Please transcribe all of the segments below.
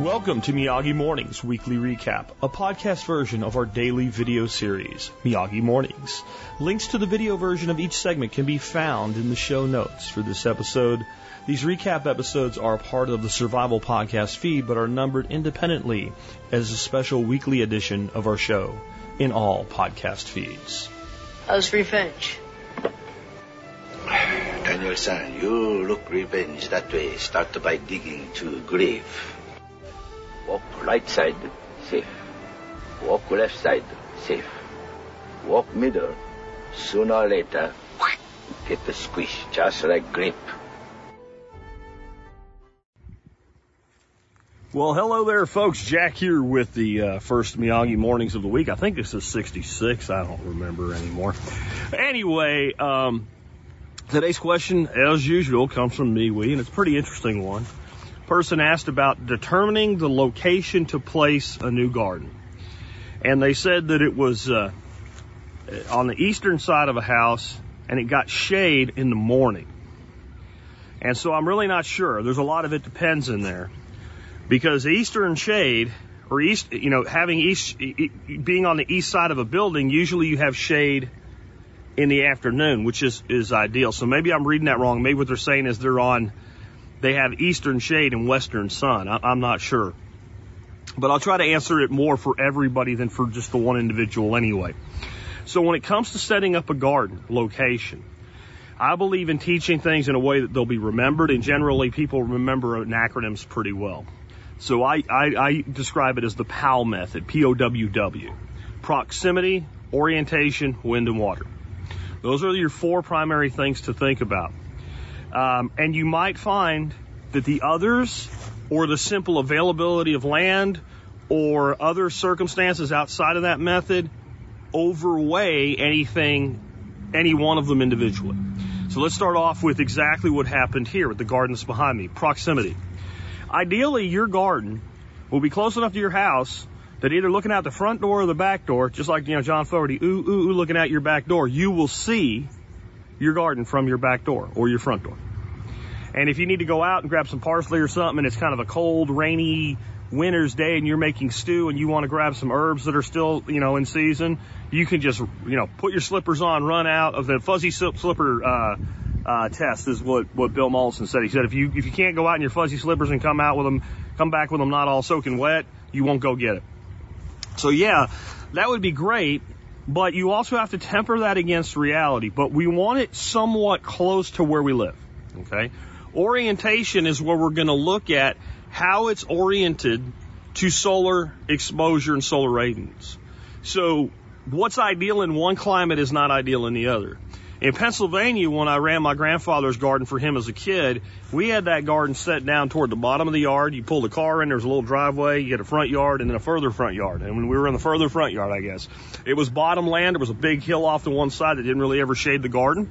Welcome to Miyagi Mornings Weekly Recap, a podcast version of our daily video series, Miyagi Mornings. Links to the video version of each segment can be found in the show notes for this episode. These recap episodes are part of the Survival Podcast feed, but are numbered independently as a special weekly edition of our show in all podcast feeds. How's revenge? Daniel-san, you look revenge that way. Start by digging to the grave. Walk right side, safe. Walk left side, safe. Walk middle. Sooner or later, get the squish, just like grape. Well, hello there, folks. Jack here with the uh, first Miyagi mornings of the week. I think this is 66. I don't remember anymore. Anyway, um, today's question, as usual, comes from MeWe, and it's a pretty interesting one. Person asked about determining the location to place a new garden. And they said that it was uh, on the eastern side of a house and it got shade in the morning. And so I'm really not sure. There's a lot of it depends in there because eastern shade or east, you know, having east, being on the east side of a building, usually you have shade in the afternoon, which is, is ideal. So maybe I'm reading that wrong. Maybe what they're saying is they're on they have eastern shade and western sun. I, am not sure. But I'll try to answer it more for everybody than for just the one individual anyway. So when it comes to setting up a garden location, I believe in teaching things in a way that they'll be remembered, and generally people remember acronyms pretty well. So I, I, I describe it as the POWW method, P-O-W-W. Proximity, orientation, wind, and water. Those are your four primary things to think about. Um, and you might find that the others or the simple availability of land or other circumstances outside of that method overweigh anything, any one of them individually. So let's start off with exactly what happened here with the gardens behind me. Proximity. Ideally, your garden will be close enough to your house that either looking out the front door or the back door, just like, you know, John Fogerty, ooh, ooh, ooh, looking out your back door, you will see your garden from your back door or your front door. And if you need to go out and grab some parsley or something and it's kind of a cold, rainy winter's day and you're making stew and you want to grab some herbs that are still, you know, in season, you can just, you know, put your slippers on, run out of the fuzzy slipper, uh, uh, test is what, what Bill Mollison said. He said if you, if you can't go out in your fuzzy slippers and come out with them, come back with them not all soaking wet, you won't go get it. So yeah, that would be great but you also have to temper that against reality. But we want it somewhat close to where we live. Okay? Orientation is where we're going to look at how it's oriented to solar exposure and solar ratings. So what's ideal in one climate is not ideal in the other. In Pennsylvania, when I ran my grandfather's garden for him as a kid, we had that garden set down toward the bottom of the yard. You pull the car in, there's a little driveway, you get a front yard, and then a further front yard. And when we were in the further front yard, I guess, it was bottom land. There was a big hill off to one side that didn't really ever shade the garden.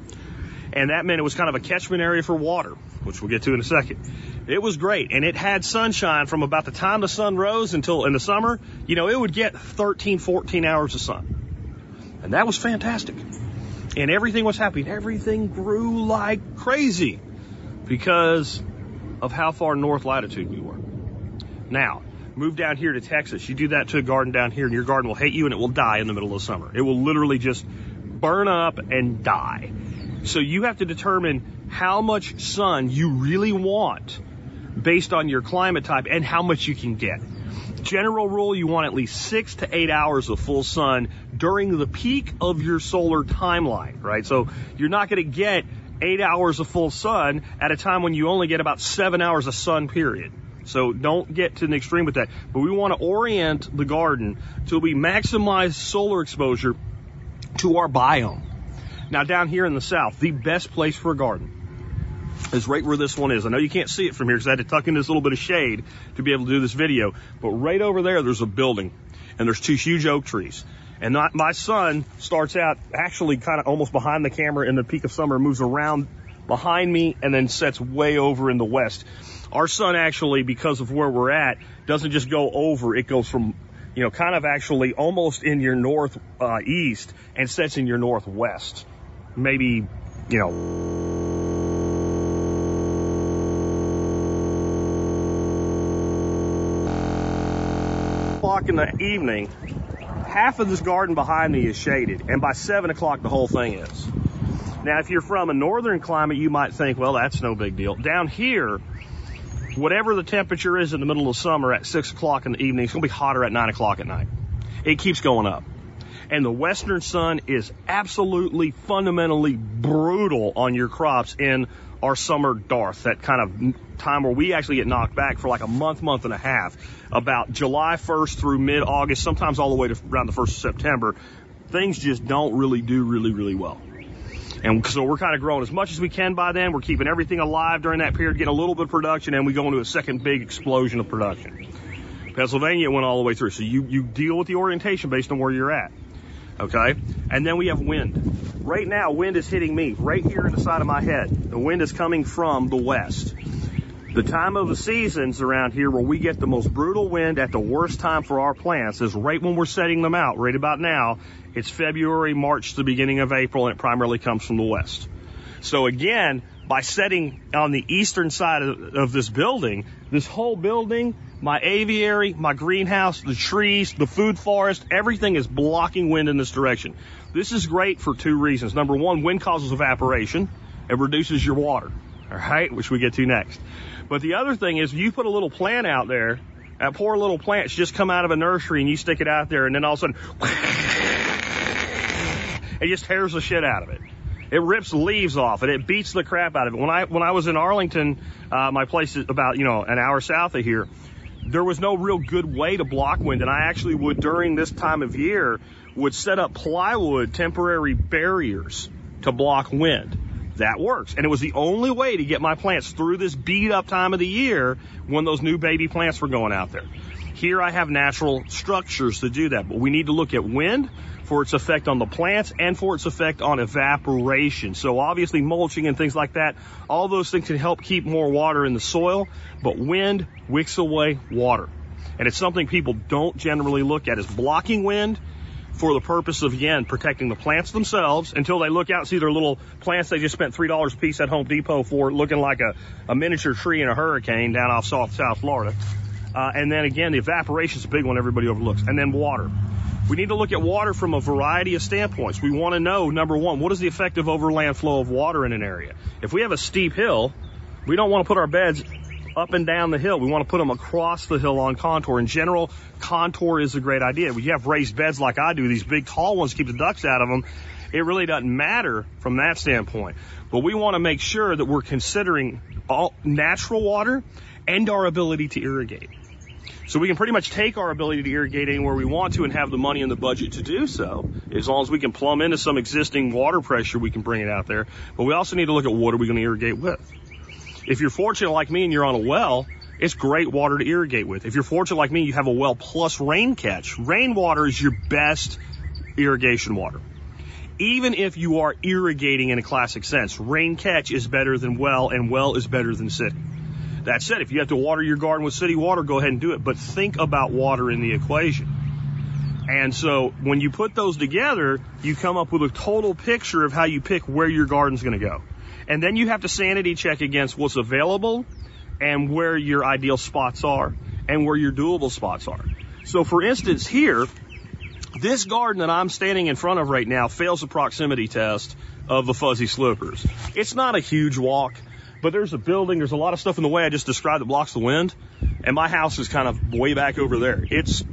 And that meant it was kind of a catchment area for water, which we'll get to in a second. It was great. And it had sunshine from about the time the sun rose until in the summer, you know, it would get 13, 14 hours of sun. And that was fantastic and everything was happening. Everything grew like crazy because of how far north latitude we were. Now, move down here to Texas. You do that to a garden down here, and your garden will hate you and it will die in the middle of summer. It will literally just burn up and die. So you have to determine how much sun you really want based on your climate type and how much you can get. General rule, you want at least six to eight hours of full sun during the peak of your solar timeline, right? So you're not going to get eight hours of full sun at a time when you only get about seven hours of sun period. So don't get to an extreme with that. But we want to orient the garden so we maximize solar exposure to our biome. Now down here in the south, the best place for a garden is right where this one is. I know you can't see it from here because I had to tuck in this little bit of shade to be able to do this video. But right over there, there's a building and there's two huge oak trees. And not, my sun starts out actually kind of almost behind the camera in the peak of summer, moves around behind me and then sets way over in the west. Our sun actually, because of where we're at, doesn't just go over, it goes from, you know, kind of actually almost in your north, uh, east and sets in your northwest. Maybe, you know, in the evening, half of this garden behind me is shaded, and by seven o'clock the whole thing is. Now, if you're from a northern climate, you might think, well, that's no big deal. Down here, whatever the temperature is in the middle of summer at six o'clock in the evening, it's going to be hotter at nine o'clock at night. It keeps going up. And the western sun is absolutely fundamentally brutal on your crops in our summer dearth, that kind of time where we actually get knocked back for like a month, month and a half, about July 1st through mid August, sometimes all the way to around the 1st of September. Things just don't really do really, really well. And so we're kind of growing as much as we can by then. We're keeping everything alive during that period, getting a little bit of production, and we go into a second big explosion of production. Pennsylvania went all the way through. So you, you deal with the orientation based on where you're at. Okay? And then we have wind. Right now, wind is hitting me right here in the side of my head. The wind is coming from the west. The time of the seasons around here where we get the most brutal wind at the worst time for our plants is right when we're setting them out, right about now. It's February, March, the beginning of April, and it primarily comes from the west. So again, by setting on the eastern side of, of this building, this whole building, my aviary, my greenhouse, the trees, the food forest, everything is blocking wind in this direction. This is great for two reasons. Number one, wind causes evaporation. It reduces your water. All right, which we get to next. But the other thing is, you put a little plant out there, that poor little plant's just come out of a nursery, and you stick it out there, and then all of a sudden, it just tears the shit out of it. It rips leaves off it. It beats the crap out of it. When I when I was in Arlington, uh, my place is about you know an hour south of here. There was no real good way to block wind, and I actually would during this time of year would set up plywood temporary barriers to block wind that works. And it was the only way to get my plants through this beat up time of the year when those new baby plants were going out there. Here I have natural structures to do that, but we need to look at wind for its effect on the plants and for its effect on evaporation. So obviously mulching and things like that, all those things can help keep more water in the soil, but wind wicks away water. And it's something people don't generally look at is blocking wind for the purpose of, again, protecting the plants themselves until they look out and see their little plants they just spent $3 a piece at Home Depot for looking like a, a miniature tree in a hurricane down off South, South Florida. Uh, and then again, the evaporation is a big one everybody overlooks. And then water. We need to look at water from a variety of standpoints. We want to know, number one, what is the effective overland flow of water in an area? If we have a steep hill, we don't want to put our beds up and down the hill. We want to put them across the hill on contour. In general, contour is a great idea. When you have raised beds like I do, these big tall ones keep the ducks out of them. It really doesn't matter from that standpoint. But we want to make sure that we're considering all natural water and our ability to irrigate. So we can pretty much take our ability to irrigate anywhere we want to and have the money in the budget to do so. As long as we can plumb into some existing water pressure, we can bring it out there. But we also need to look at what are we going to irrigate with. If you're fortunate like me and you're on a well, it's great water to irrigate with. If you're fortunate like me, you have a well plus rain catch. Rainwater is your best irrigation water. Even if you are irrigating in a classic sense, rain catch is better than well and well is better than city. That said, if you have to water your garden with city water, go ahead and do it, but think about water in the equation. And so when you put those together, you come up with a total picture of how you pick where your garden's going to go. And then you have to sanity check against what's available and where your ideal spots are and where your doable spots are. So for instance, here, this garden that I'm standing in front of right now fails the proximity test of the fuzzy slopers. It's not a huge walk, but there's a building, there's a lot of stuff in the way I just described that blocks the wind, and my house is kind of way back over there. It's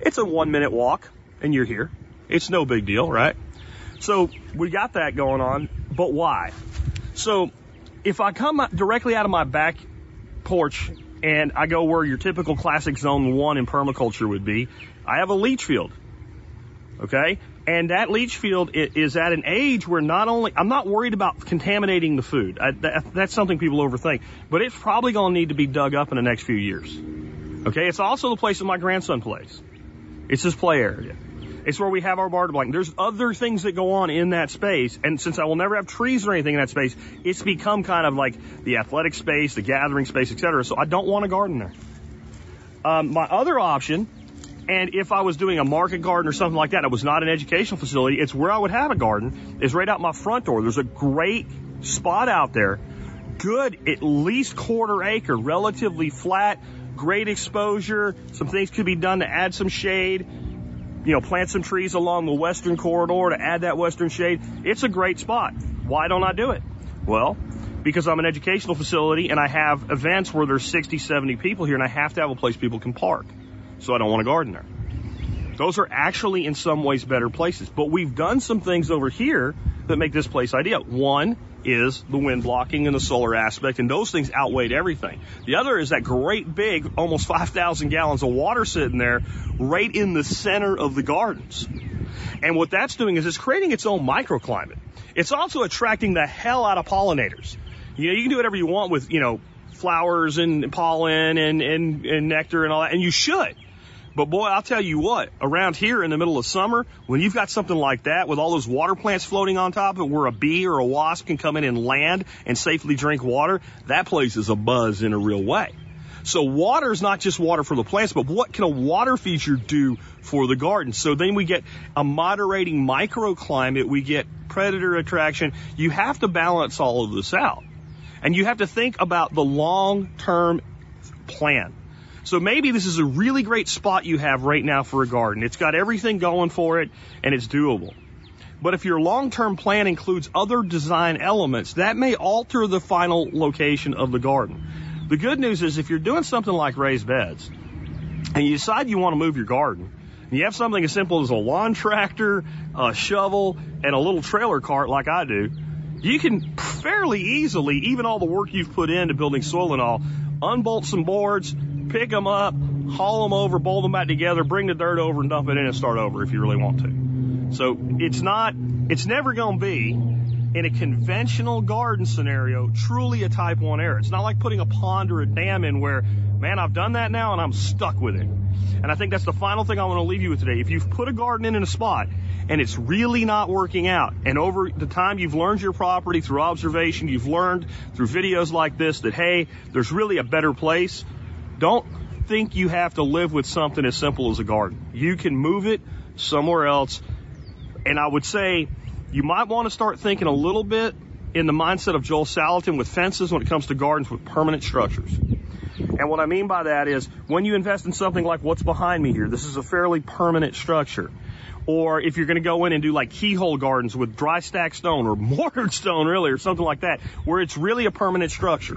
it's a one minute walk, and you're here. It's no big deal, right? So we got that going on, but why? So if I come directly out of my back porch and I go where your typical classic zone one in permaculture would be, I have a leach field. Okay? And that leach field is at an age where not only, I'm not worried about contaminating the food. I, that, that's something people overthink. But it's probably going to need to be dug up in the next few years. Okay? It's also the place that my grandson plays. It's his play area. It's where we have our barter blanket. There's other things that go on in that space, and since I will never have trees or anything in that space, it's become kind of like the athletic space, the gathering space, etc. So I don't want a garden there. Um, my other option, and if I was doing a market garden or something like that, it was not an educational facility. It's where I would have a garden. Is right out my front door. There's a great spot out there, good at least quarter acre, relatively flat great exposure. Some things could be done to add some shade. You know, plant some trees along the western corridor to add that western shade. It's a great spot. Why don't I do it? Well, because I'm an educational facility and I have events where there's 60, 70 people here and I have to have a place people can park. So I don't want garden there. Those are actually in some ways better places. But we've done some things over here that make this place ideal. One is the wind blocking and the solar aspect, and those things outweighed everything. The other is that great big, almost 5,000 gallons of water sitting there right in the center of the gardens. And what that's doing is it's creating its own microclimate. It's also attracting the hell out of pollinators. You know, you can do whatever you want with, you know, flowers and pollen and, and, and nectar and all that, and you should. But boy, I'll tell you what, around here in the middle of summer, when you've got something like that with all those water plants floating on top of it where a bee or a wasp can come in and land and safely drink water, that place is a buzz in a real way. So water is not just water for the plants, but what can a water feature do for the garden? So then we get a moderating microclimate, we get predator attraction. You have to balance all of this out. And you have to think about the long-term plan. So maybe this is a really great spot you have right now for a garden. It's got everything going for it and it's doable. But if your long-term plan includes other design elements, that may alter the final location of the garden. The good news is if you're doing something like raised beds and you decide you want to move your garden, and you have something as simple as a lawn tractor, a shovel, and a little trailer cart like I do, you can fairly easily, even all the work you've put into building soil and all, unbolt some boards, pick them up, haul them over, bolt them back together, bring the dirt over and dump it in and start over if you really want to. So it's not, it's never going to be in a conventional garden scenario truly a type 1 error. It's not like putting a pond or a dam in where, man, I've done that now and I'm stuck with it. And I think that's the final thing I want to leave you with today. If you've put a garden in in a spot and it's really not working out, and over the time you've learned your property through observation, you've learned through videos like this that, hey, there's really a better place, don't think you have to live with something as simple as a garden. You can move it somewhere else. And I would say you might want to start thinking a little bit in the mindset of Joel Salatin with fences when it comes to gardens with permanent structures. And what I mean by that is when you invest in something like what's behind me here, this is a fairly permanent structure. Or if you're going to go in and do like keyhole gardens with dry stack stone or mortared stone really or something like that, where it's really a permanent structure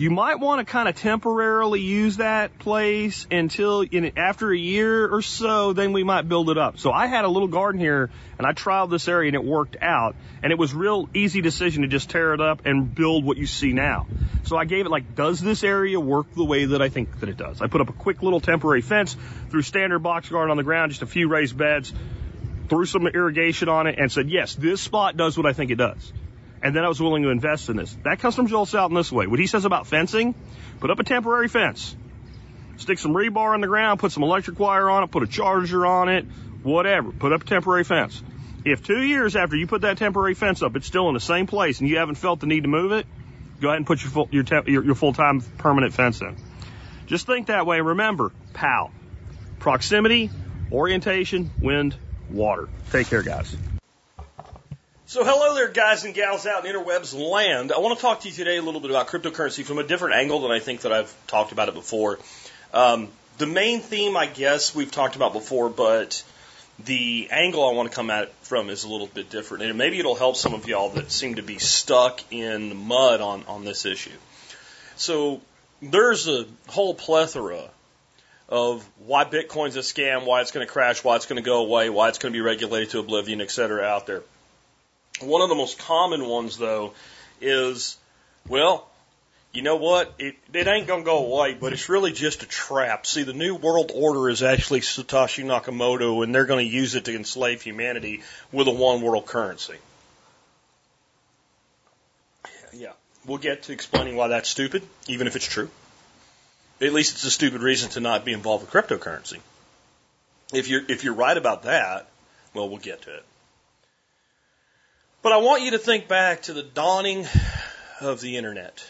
you might want to kind of temporarily use that place until in, after a year or so, then we might build it up. So I had a little garden here and I trialed this area and it worked out and it was real easy decision to just tear it up and build what you see now. So I gave it like, does this area work the way that I think that it does? I put up a quick little temporary fence through standard box garden on the ground, just a few raised beds, threw some irrigation on it and said, yes, this spot does what I think it does and then I was willing to invest in this. That comes from out in this way. What he says about fencing, put up a temporary fence. Stick some rebar on the ground, put some electric wire on it, put a charger on it, whatever. Put up a temporary fence. If two years after you put that temporary fence up, it's still in the same place and you haven't felt the need to move it, go ahead and put your full, your, te- your, your full-time permanent fence in. Just think that way. Remember, PAL. Proximity, orientation, wind, water. Take care, guys. So, hello there, guys and gals out in interwebs land. I want to talk to you today a little bit about cryptocurrency from a different angle than I think that I've talked about it before. Um, the main theme, I guess, we've talked about before, but the angle I want to come at it from is a little bit different, and maybe it'll help some of y'all that seem to be stuck in mud on on this issue. So, there's a whole plethora of why Bitcoin's a scam, why it's going to crash, why it's going to go away, why it's going to be regulated to oblivion, et cetera, out there. One of the most common ones, though, is, well, you know what? It, it ain't going to go away, but it's really just a trap. See, the New World Order is actually Satoshi Nakamoto, and they're going to use it to enslave humanity with a one world currency. Yeah, we'll get to explaining why that's stupid, even if it's true. At least it's a stupid reason to not be involved with cryptocurrency. If you're, if you're right about that, well, we'll get to it. But I want you to think back to the dawning of the internet.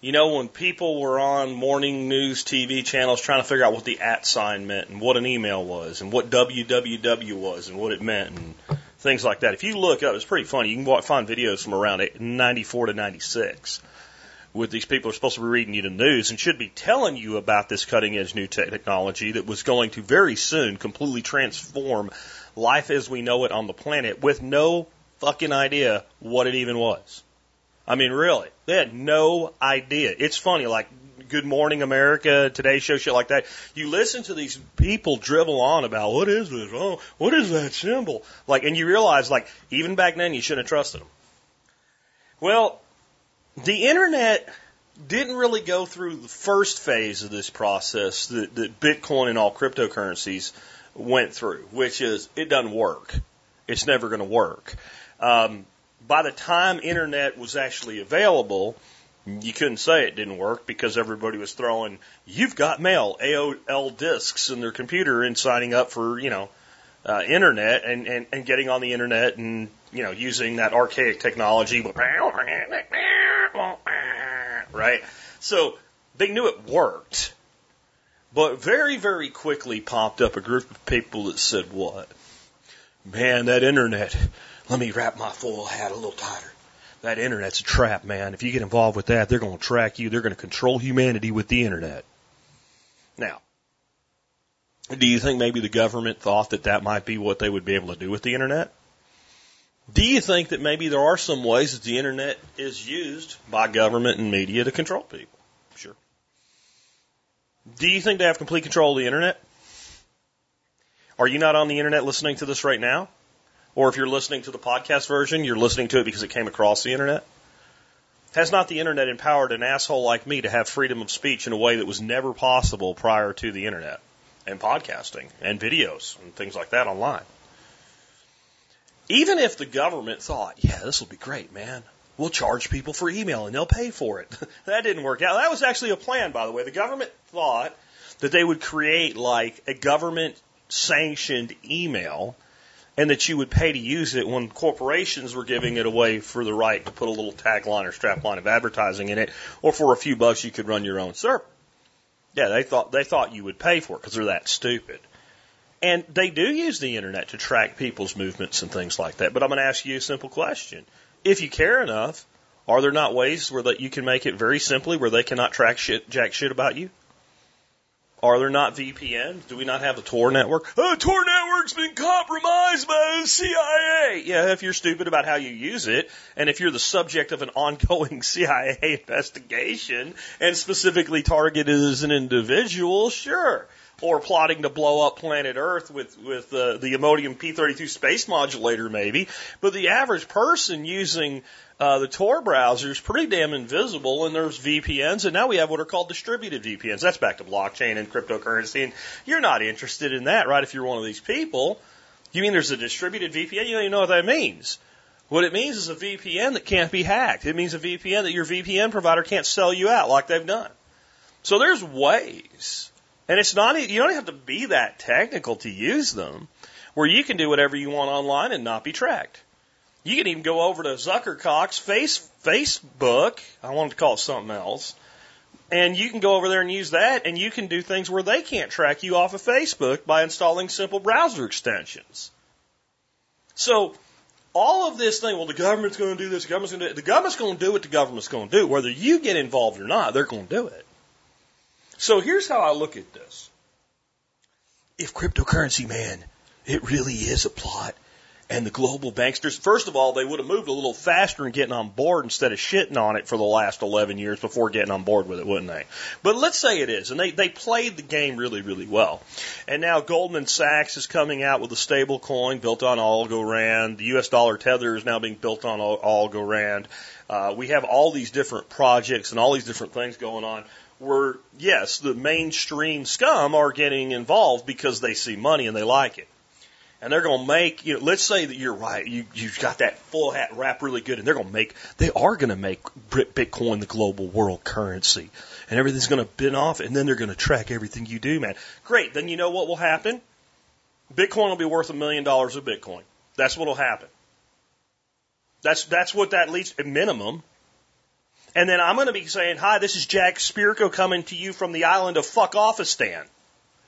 You know, when people were on morning news TV channels trying to figure out what the at sign meant and what an email was and what www was and what it meant and things like that. If you look up, it's pretty funny. You can find videos from around 94 to 96 with these people who are supposed to be reading you the news and should be telling you about this cutting edge new technology that was going to very soon completely transform life as we know it on the planet with no fucking idea what it even was. I mean, really, they had no idea. It's funny, like Good Morning America, Today Show, shit like that. You listen to these people drivel on about what is this? Oh, what is that symbol? Like, and you realize, like, even back then, you shouldn't have trusted them. Well, the internet didn't really go through the first phase of this process that, that Bitcoin and all cryptocurrencies went through, which is it doesn't work. It's never going to work. Um, by the time internet was actually available, you couldn't say it didn't work because everybody was throwing "You've got mail" AOL discs in their computer and signing up for you know uh, internet and, and and getting on the internet and you know using that archaic technology, right? So they knew it worked, but very very quickly popped up a group of people that said, "What? Man, that internet." Let me wrap my foil hat a little tighter that internet's a trap, man. If you get involved with that, they're going to track you. They're going to control humanity with the internet. Now, do you think maybe the government thought that that might be what they would be able to do with the internet? Do you think that maybe there are some ways that the internet is used by government and media to control people? Sure. Do you think they have complete control of the internet? Are you not on the internet listening to this right now? Or if you're listening to the podcast version, you're listening to it because it came across the internet. Has not the internet empowered an asshole like me to have freedom of speech in a way that was never possible prior to the internet and podcasting and videos and things like that online? Even if the government thought, yeah, this will be great, man. We'll charge people for email and they'll pay for it. that didn't work out. That was actually a plan, by the way. The government thought that they would create like a government sanctioned email and that you would pay to use it when corporations were giving it away for the right to put a little tagline or strapline of advertising in it, or for a few bucks you could run your own server. Yeah, they thought they thought you would pay for it because they're that stupid. And they do use the internet to track people's movements and things like that. But I'm going to ask you a simple question: If you care enough, are there not ways where that you can make it very simply where they cannot track shit, jack shit about you? Are there not VPNs? Do we not have the Tor network? Oh, Tor network's been compromised by the CIA. Yeah, if you're stupid about how you use it, and if you're the subject of an ongoing CIA investigation and specifically targeted as an individual, sure. Or plotting to blow up planet Earth with with uh, the Imodium P32 space modulator, maybe. But the average person using uh, the Tor browser is pretty damn invisible, and there's VPNs, and now we have what are called distributed VPNs. That's back to blockchain and cryptocurrency, and you're not interested in that, right? If you're one of these people, you mean there's a distributed VPN? You don't even know what that means. What it means is a VPN that can't be hacked. It means a VPN that your VPN provider can't sell you out like they've done. So there's ways, and it's not you don't have to be that technical to use them, where you can do whatever you want online and not be tracked. You can even go over to Zuckercock's face, Facebook. I wanted to call it something else. And you can go over there and use that, and you can do things where they can't track you off of Facebook by installing simple browser extensions. So, all of this thing, well, the government's going to do this, the government's going to do it. The government's going to do what the government's going to do. Whether you get involved or not, they're going to do it. So here's how I look at this. If cryptocurrency, man, it really is a plot and the global banksters, first of all, they would have moved a little faster in getting on board instead of shitting on it for the last 11 years before getting on board with it, wouldn't they? But let's say it is. And they, they played the game really, really well. And now Goldman Sachs is coming out with a stable coin built on Algorand. The US dollar tether is now being built on Algorand. Uh, we have all these different projects and all these different things going on where, yes, the mainstream scum are getting involved because they see money and they like it and they're going to make, you know, let's say that you're right, you, you've got that full hat wrap really good, and they're going to make, they are going to make Bitcoin the global world currency, and everything's going to bin off, and then they're going to track everything you do, man. Great, then you know what will happen? Bitcoin will be worth a million dollars of Bitcoin. That's what will happen. That's, that's what that leads, at minimum. And then I'm going to be saying, hi, this is Jack Spirko coming to you from the island of fuck offistan.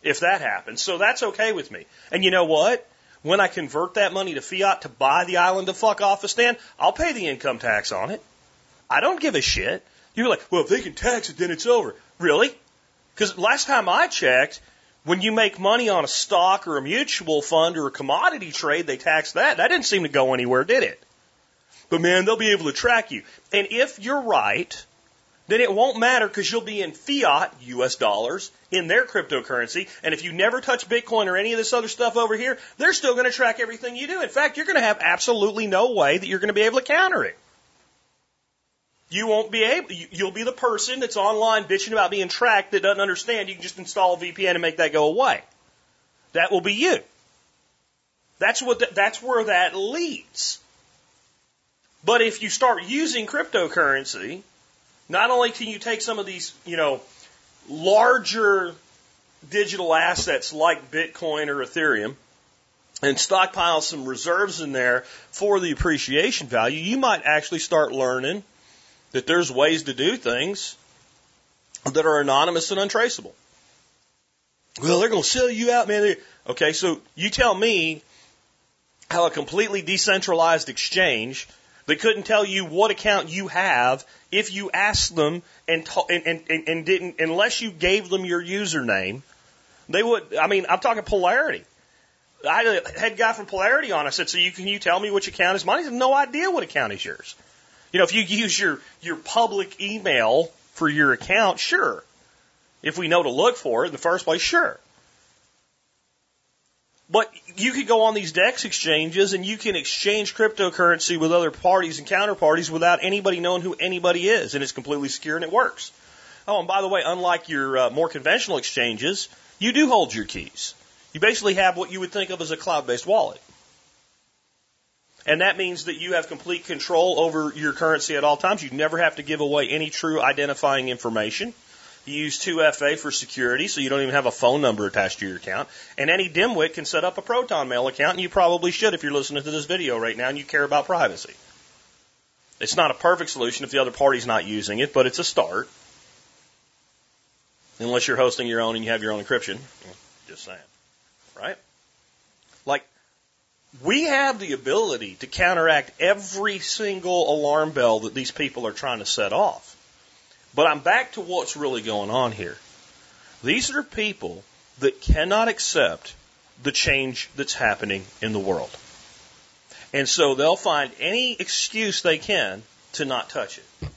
If that happens. So that's okay with me. And you know what? When I convert that money to fiat to buy the island of fuck offistan, I'll pay the income tax on it. I don't give a shit. You're like, well, if they can tax it, then it's over. Really? Because last time I checked, when you make money on a stock or a mutual fund or a commodity trade, they tax that. That didn't seem to go anywhere, did it? But man, they'll be able to track you. And if you're right, then it won't matter because you'll be in fiat, US dollars, in their cryptocurrency. And if you never touch Bitcoin or any of this other stuff over here, they're still going to track everything you do. In fact, you're going to have absolutely no way that you're going to be able to counter it. You won't be able, you'll be the person that's online bitching about being tracked that doesn't understand. You can just install a VPN and make that go away. That will be you. That's what, the, that's where that leads. But if you start using cryptocurrency, not only can you take some of these, you know, larger digital assets like Bitcoin or Ethereum and stockpile some reserves in there for the appreciation value, you might actually start learning that there's ways to do things that are anonymous and untraceable. Well, they're going to sell you out, man. Okay, so you tell me how a completely decentralized exchange they couldn't tell you what account you have if you asked them and, and, and, and didn't, unless you gave them your username. They would, I mean, I'm talking polarity. I had a head guy from Polarity on. I said, so you can you tell me which account is mine? He had no idea what account is yours. You know, if you use your, your public email for your account, sure. If we know to look for it in the first place, sure. But you could go on these DEX exchanges and you can exchange cryptocurrency with other parties and counterparties without anybody knowing who anybody is, and it's completely secure and it works. Oh, and by the way, unlike your uh, more conventional exchanges, you do hold your keys. You basically have what you would think of as a cloud-based wallet. And that means that you have complete control over your currency at all times. You never have to give away any true identifying information. You use 2FA for security, so you don't even have a phone number attached to your account. And any dimwit can set up a Proton Mail account, and you probably should if you're listening to this video right now and you care about privacy. It's not a perfect solution if the other party's not using it, but it's a start. Unless you're hosting your own and you have your own encryption. Just saying. Right? Like, we have the ability to counteract every single alarm bell that these people are trying to set off. But I'm back to what's really going on here. These are people that cannot accept the change that's happening in the world. And so they'll find any excuse they can to not touch it.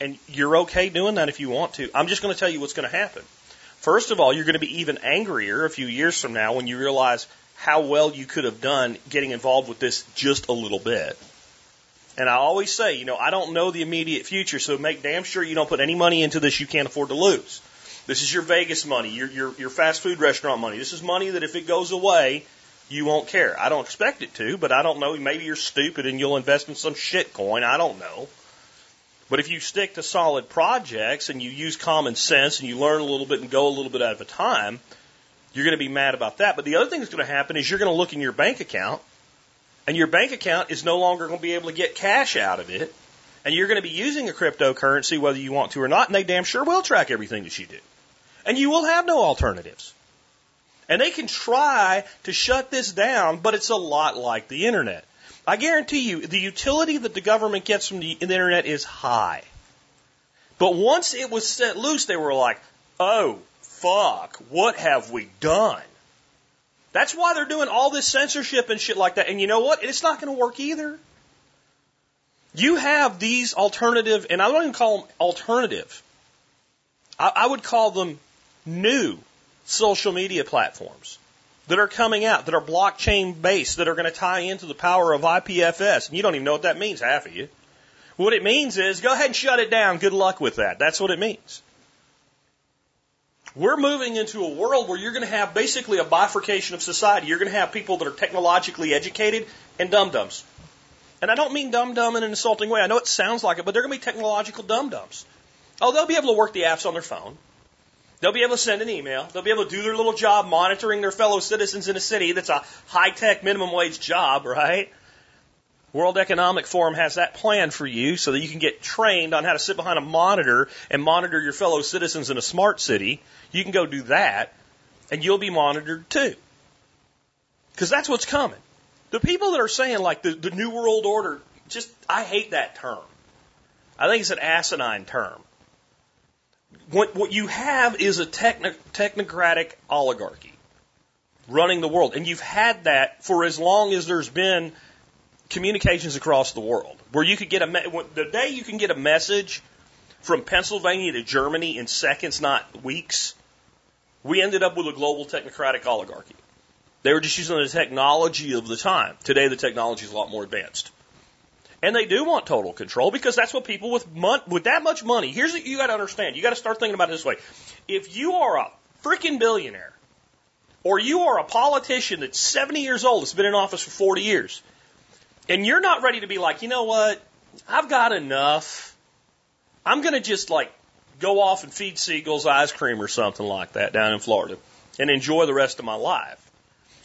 And you're okay doing that if you want to. I'm just going to tell you what's going to happen. First of all, you're going to be even angrier a few years from now when you realize how well you could have done getting involved with this just a little bit. And I always say, you know, I don't know the immediate future, so make damn sure you don't put any money into this you can't afford to lose. This is your Vegas money, your, your, your fast food restaurant money. This is money that if it goes away, you won't care. I don't expect it to, but I don't know. Maybe you're stupid and you'll invest in some shit coin. I don't know. But if you stick to solid projects and you use common sense and you learn a little bit and go a little bit at a time, you're going to be mad about that. But the other thing that's going to happen is you're going to look in your bank account and your bank account is no longer going to be able to get cash out of it, and you're going to be using a cryptocurrency whether you want to or not, and they damn sure will track everything that you do. And you will have no alternatives. And they can try to shut this down, but it's a lot like the internet. I guarantee you, the utility that the government gets from the internet is high. But once it was set loose, they were like, oh, fuck, what have we done? That's why they're doing all this censorship and shit like that. And you know what? It's not going to work either. You have these alternative, and I don't even call them alternative. I, I would call them new social media platforms that are coming out, that are blockchain based, that are going to tie into the power of IPFS. And you don't even know what that means, half of you. What it means is go ahead and shut it down. Good luck with that. That's what it means. We're moving into a world where you're going to have basically a bifurcation of society. You're going to have people that are technologically educated and dum dums. And I don't mean dum dum in an insulting way. I know it sounds like it, but they're going to be technological dum dums. Oh, they'll be able to work the apps on their phone. They'll be able to send an email. They'll be able to do their little job monitoring their fellow citizens in a city that's a high tech minimum wage job, right? World Economic Forum has that plan for you so that you can get trained on how to sit behind a monitor and monitor your fellow citizens in a smart city. You can go do that and you'll be monitored too. Because that's what's coming. The people that are saying like the, the New World Order, just, I hate that term. I think it's an asinine term. what, what you have is a techno, technocratic oligarchy running the world. And you've had that for as long as there's been communications across the world, where you could get a, the day you can get a message from Pennsylvania to Germany in seconds, not weeks, we ended up with a global technocratic oligarchy. They were just using the technology of the time. Today, the technology is a lot more advanced. And they do want total control because that's what people with mon- with that much money. Here's what you got to understand. You got to start thinking about it this way. If you are a freaking billionaire, or you are a politician that's 70 years old, that's been in office for 40 years, and you're not ready to be like, you know what, I've got enough. I'm going to just like go off and feed seagulls ice cream or something like that down in Florida and enjoy the rest of my life.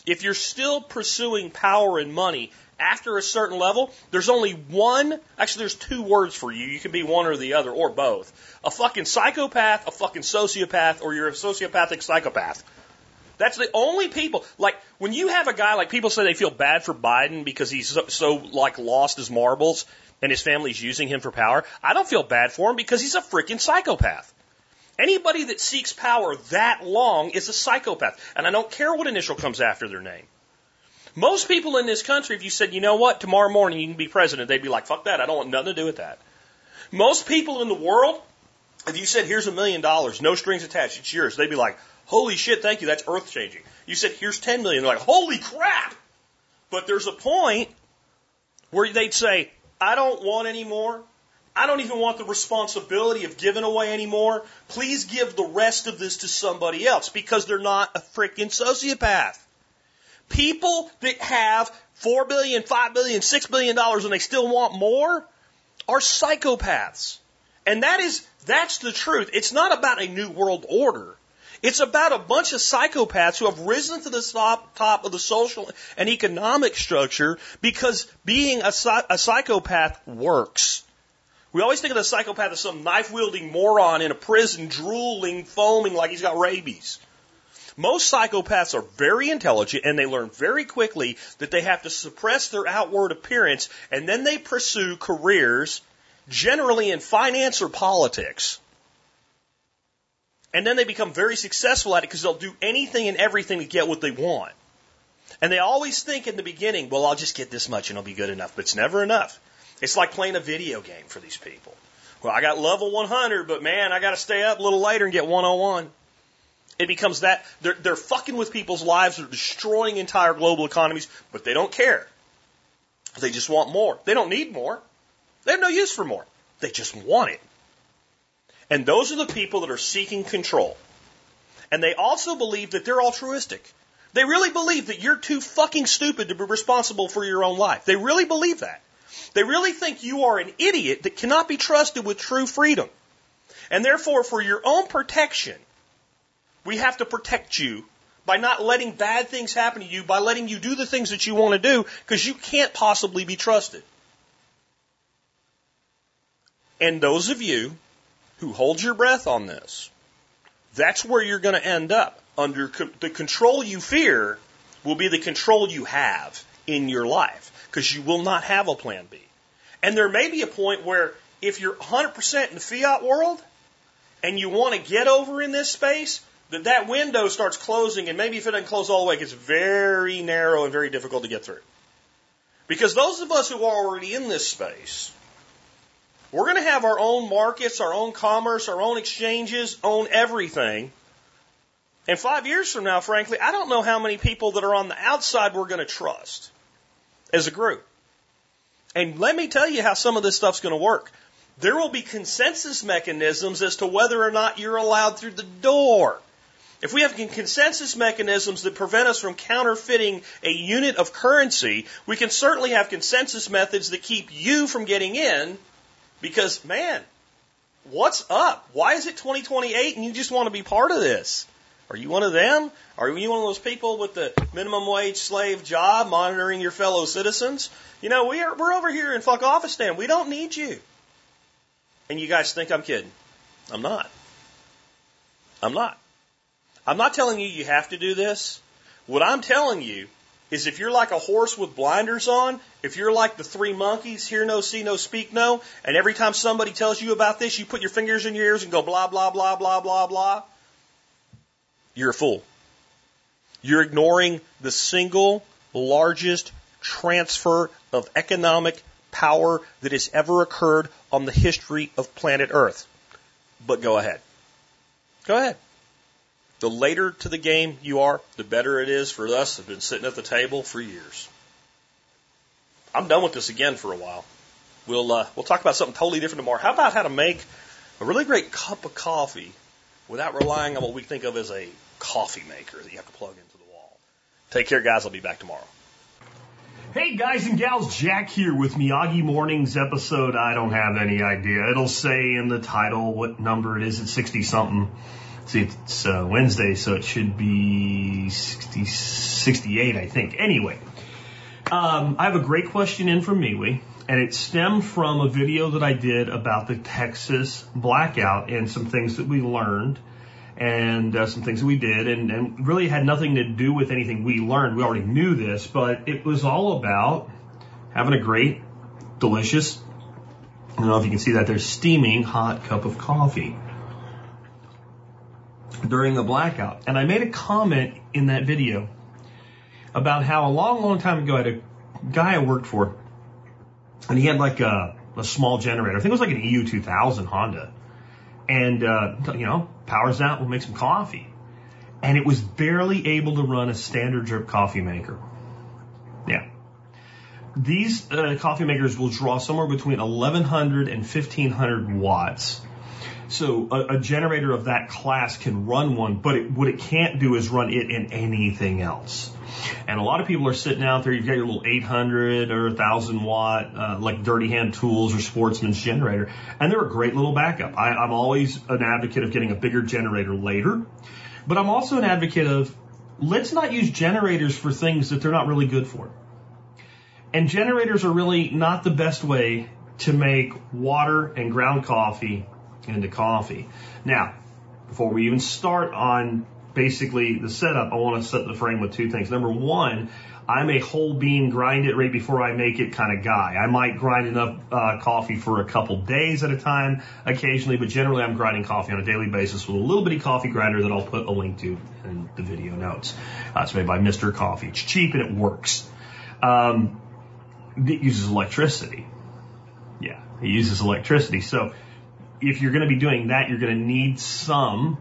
If you're still pursuing power and money after a certain level, there's only one, actually, there's two words for you. You can be one or the other or both. A fucking psychopath, a fucking sociopath, or you're a sociopathic psychopath. That's the only people, like, when you have a guy, like, people say they feel bad for Biden because he's so, so like, lost his marbles and his family's using him for power. I don't feel bad for him because he's a freaking psychopath. Anybody that seeks power that long is a psychopath. And I don't care what initial comes after their name. Most people in this country, if you said, you know what, tomorrow morning you can be president, they'd be like, fuck that, I don't want nothing to do with that. Most people in the world, if you said, here's a million dollars, no strings attached, it's yours, they'd be like, holy shit, thank you, that's earth changing. You said, here's 10 million, they're like, holy crap! But there's a point where they'd say, I don't want any more. I don't even want the responsibility of giving away anymore. Please give the rest of this to somebody else because they're not a freaking sociopath. People that have four billion, five billion, six billion dollars and they still want more are psychopaths. And that is, that's the truth. It's not about a new world order. It's about a bunch of psychopaths who have risen to the top, top of the social and economic structure because being a, a psychopath works. We always think of the psychopath as some knife wielding moron in a prison, drooling, foaming like he's got rabies. Most psychopaths are very intelligent and they learn very quickly that they have to suppress their outward appearance and then they pursue careers generally in finance or politics and then they become very successful at it because they'll do anything and everything to get what they want. And they always think in the beginning, well, I'll just get this much and it'll be good enough. But it's never enough. It's like playing a video game for these people. Well, I got level 100, but man, I got to stay up a little later and get 101. It becomes that they're, they're fucking with people's lives. They're destroying entire global economies, but they don't care. They just want more. They don't need more. They have no use for more. They just want it. And those are the people that are seeking control. And they also believe that they're altruistic. They really believe that you're too fucking stupid to be responsible for your own life. They really believe that. They really think you are an idiot that cannot be trusted with true freedom. And therefore, for your own protection, we have to protect you by not letting bad things happen to you, by letting you do the things that you want to do, because you can't possibly be trusted. And those of you who holds your breath on this, that's where you're going to end up. Under co- the control you fear will be the control you have in your life because you will not have a plan B. And there may be a point where if you're 100% in the fiat world and you want to get over in this space, that that window starts closing and maybe if it doesn't close all the way, it gets very narrow and very difficult to get through. Because those of us who are already in this space, we're going to have our own markets, our own commerce, our own exchanges, own everything. And five years from now, frankly, I don't know how many people that are on the outside we're going to trust as a group. And let me tell you how some of this stuff's going to work. There will be consensus mechanisms as to whether or not you're allowed through the door. If we have consensus mechanisms that prevent us from counterfeiting a unit of currency, we can certainly have consensus methods that keep you from getting in because, man, what's up? Why is it 2028 and you just want to be part of this? Are you one of them? Are you one of those people with the minimum wage slave job monitoring your fellow citizens? You know, we are, we're over here in fuck Fuckofistan. We don't need you. And you guys think I'm kidding. I'm not. I'm not. I'm not telling you you have to do this. What I'm telling you is if you're like a horse with blinders on, if you're like the three monkeys, hear no, see no, speak no, and every time somebody tells you about this, you put your fingers in your ears and go blah, blah, blah, blah, blah, blah, you're a fool. You're ignoring the single largest transfer of economic power that has ever occurred on the history of planet Earth. But go ahead. Go ahead. The later to the game you are, the better it is for us who've been sitting at the table for years. I'm done with this again for a while. We'll uh, we'll talk about something totally different tomorrow. How about how to make a really great cup of coffee without relying on what we think of as a coffee maker that you have to plug into the wall. Take care, guys. I'll be back tomorrow. Hey guys and gals, Jack here with Miyagi Mornings episode. I don't have any idea. It'll say in the title what number it is. It's 60 something. See, it's uh, Wednesday, so it should be 60, 68, I think. Anyway, um, I have a great question in from MeWe, and it stemmed from a video that I did about the Texas blackout and some things that we learned and uh, some things that we did, and, and really had nothing to do with anything we learned. We already knew this, but it was all about having a great, delicious, I don't know if you can see that there's steaming hot cup of coffee during the blackout. And I made a comment in that video about how a long, long time ago I had a guy I worked for, and he had like a, a small generator. I think it was like an EU 2000 Honda. And, uh, you know, powers out, we'll make some coffee. And it was barely able to run a standard drip coffee maker. Yeah. These uh, coffee makers will draw somewhere between 1100 and 1500 watts. So a, a generator of that class can run one, but it, what it can't do is run it in anything else. And a lot of people are sitting out there. You've got your little 800 or 1000 watt, uh, like Dirty Hand Tools or Sportsman's generator, and they're a great little backup. I, I'm always an advocate of getting a bigger generator later, but I'm also an advocate of let's not use generators for things that they're not really good for. And generators are really not the best way to make water and ground coffee into coffee. Now, before we even start on basically the setup, I want to set the frame with two things. Number one, I'm a whole bean, grind it right before I make it kind of guy. I might grind enough uh, coffee for a couple days at a time occasionally, but generally I'm grinding coffee on a daily basis with a little bitty coffee grinder that I'll put a link to in the video notes. Uh, it's made by Mr. Coffee. It's cheap and it works. Um, it uses electricity. Yeah, it uses electricity. So if you're going to be doing that, you're going to need some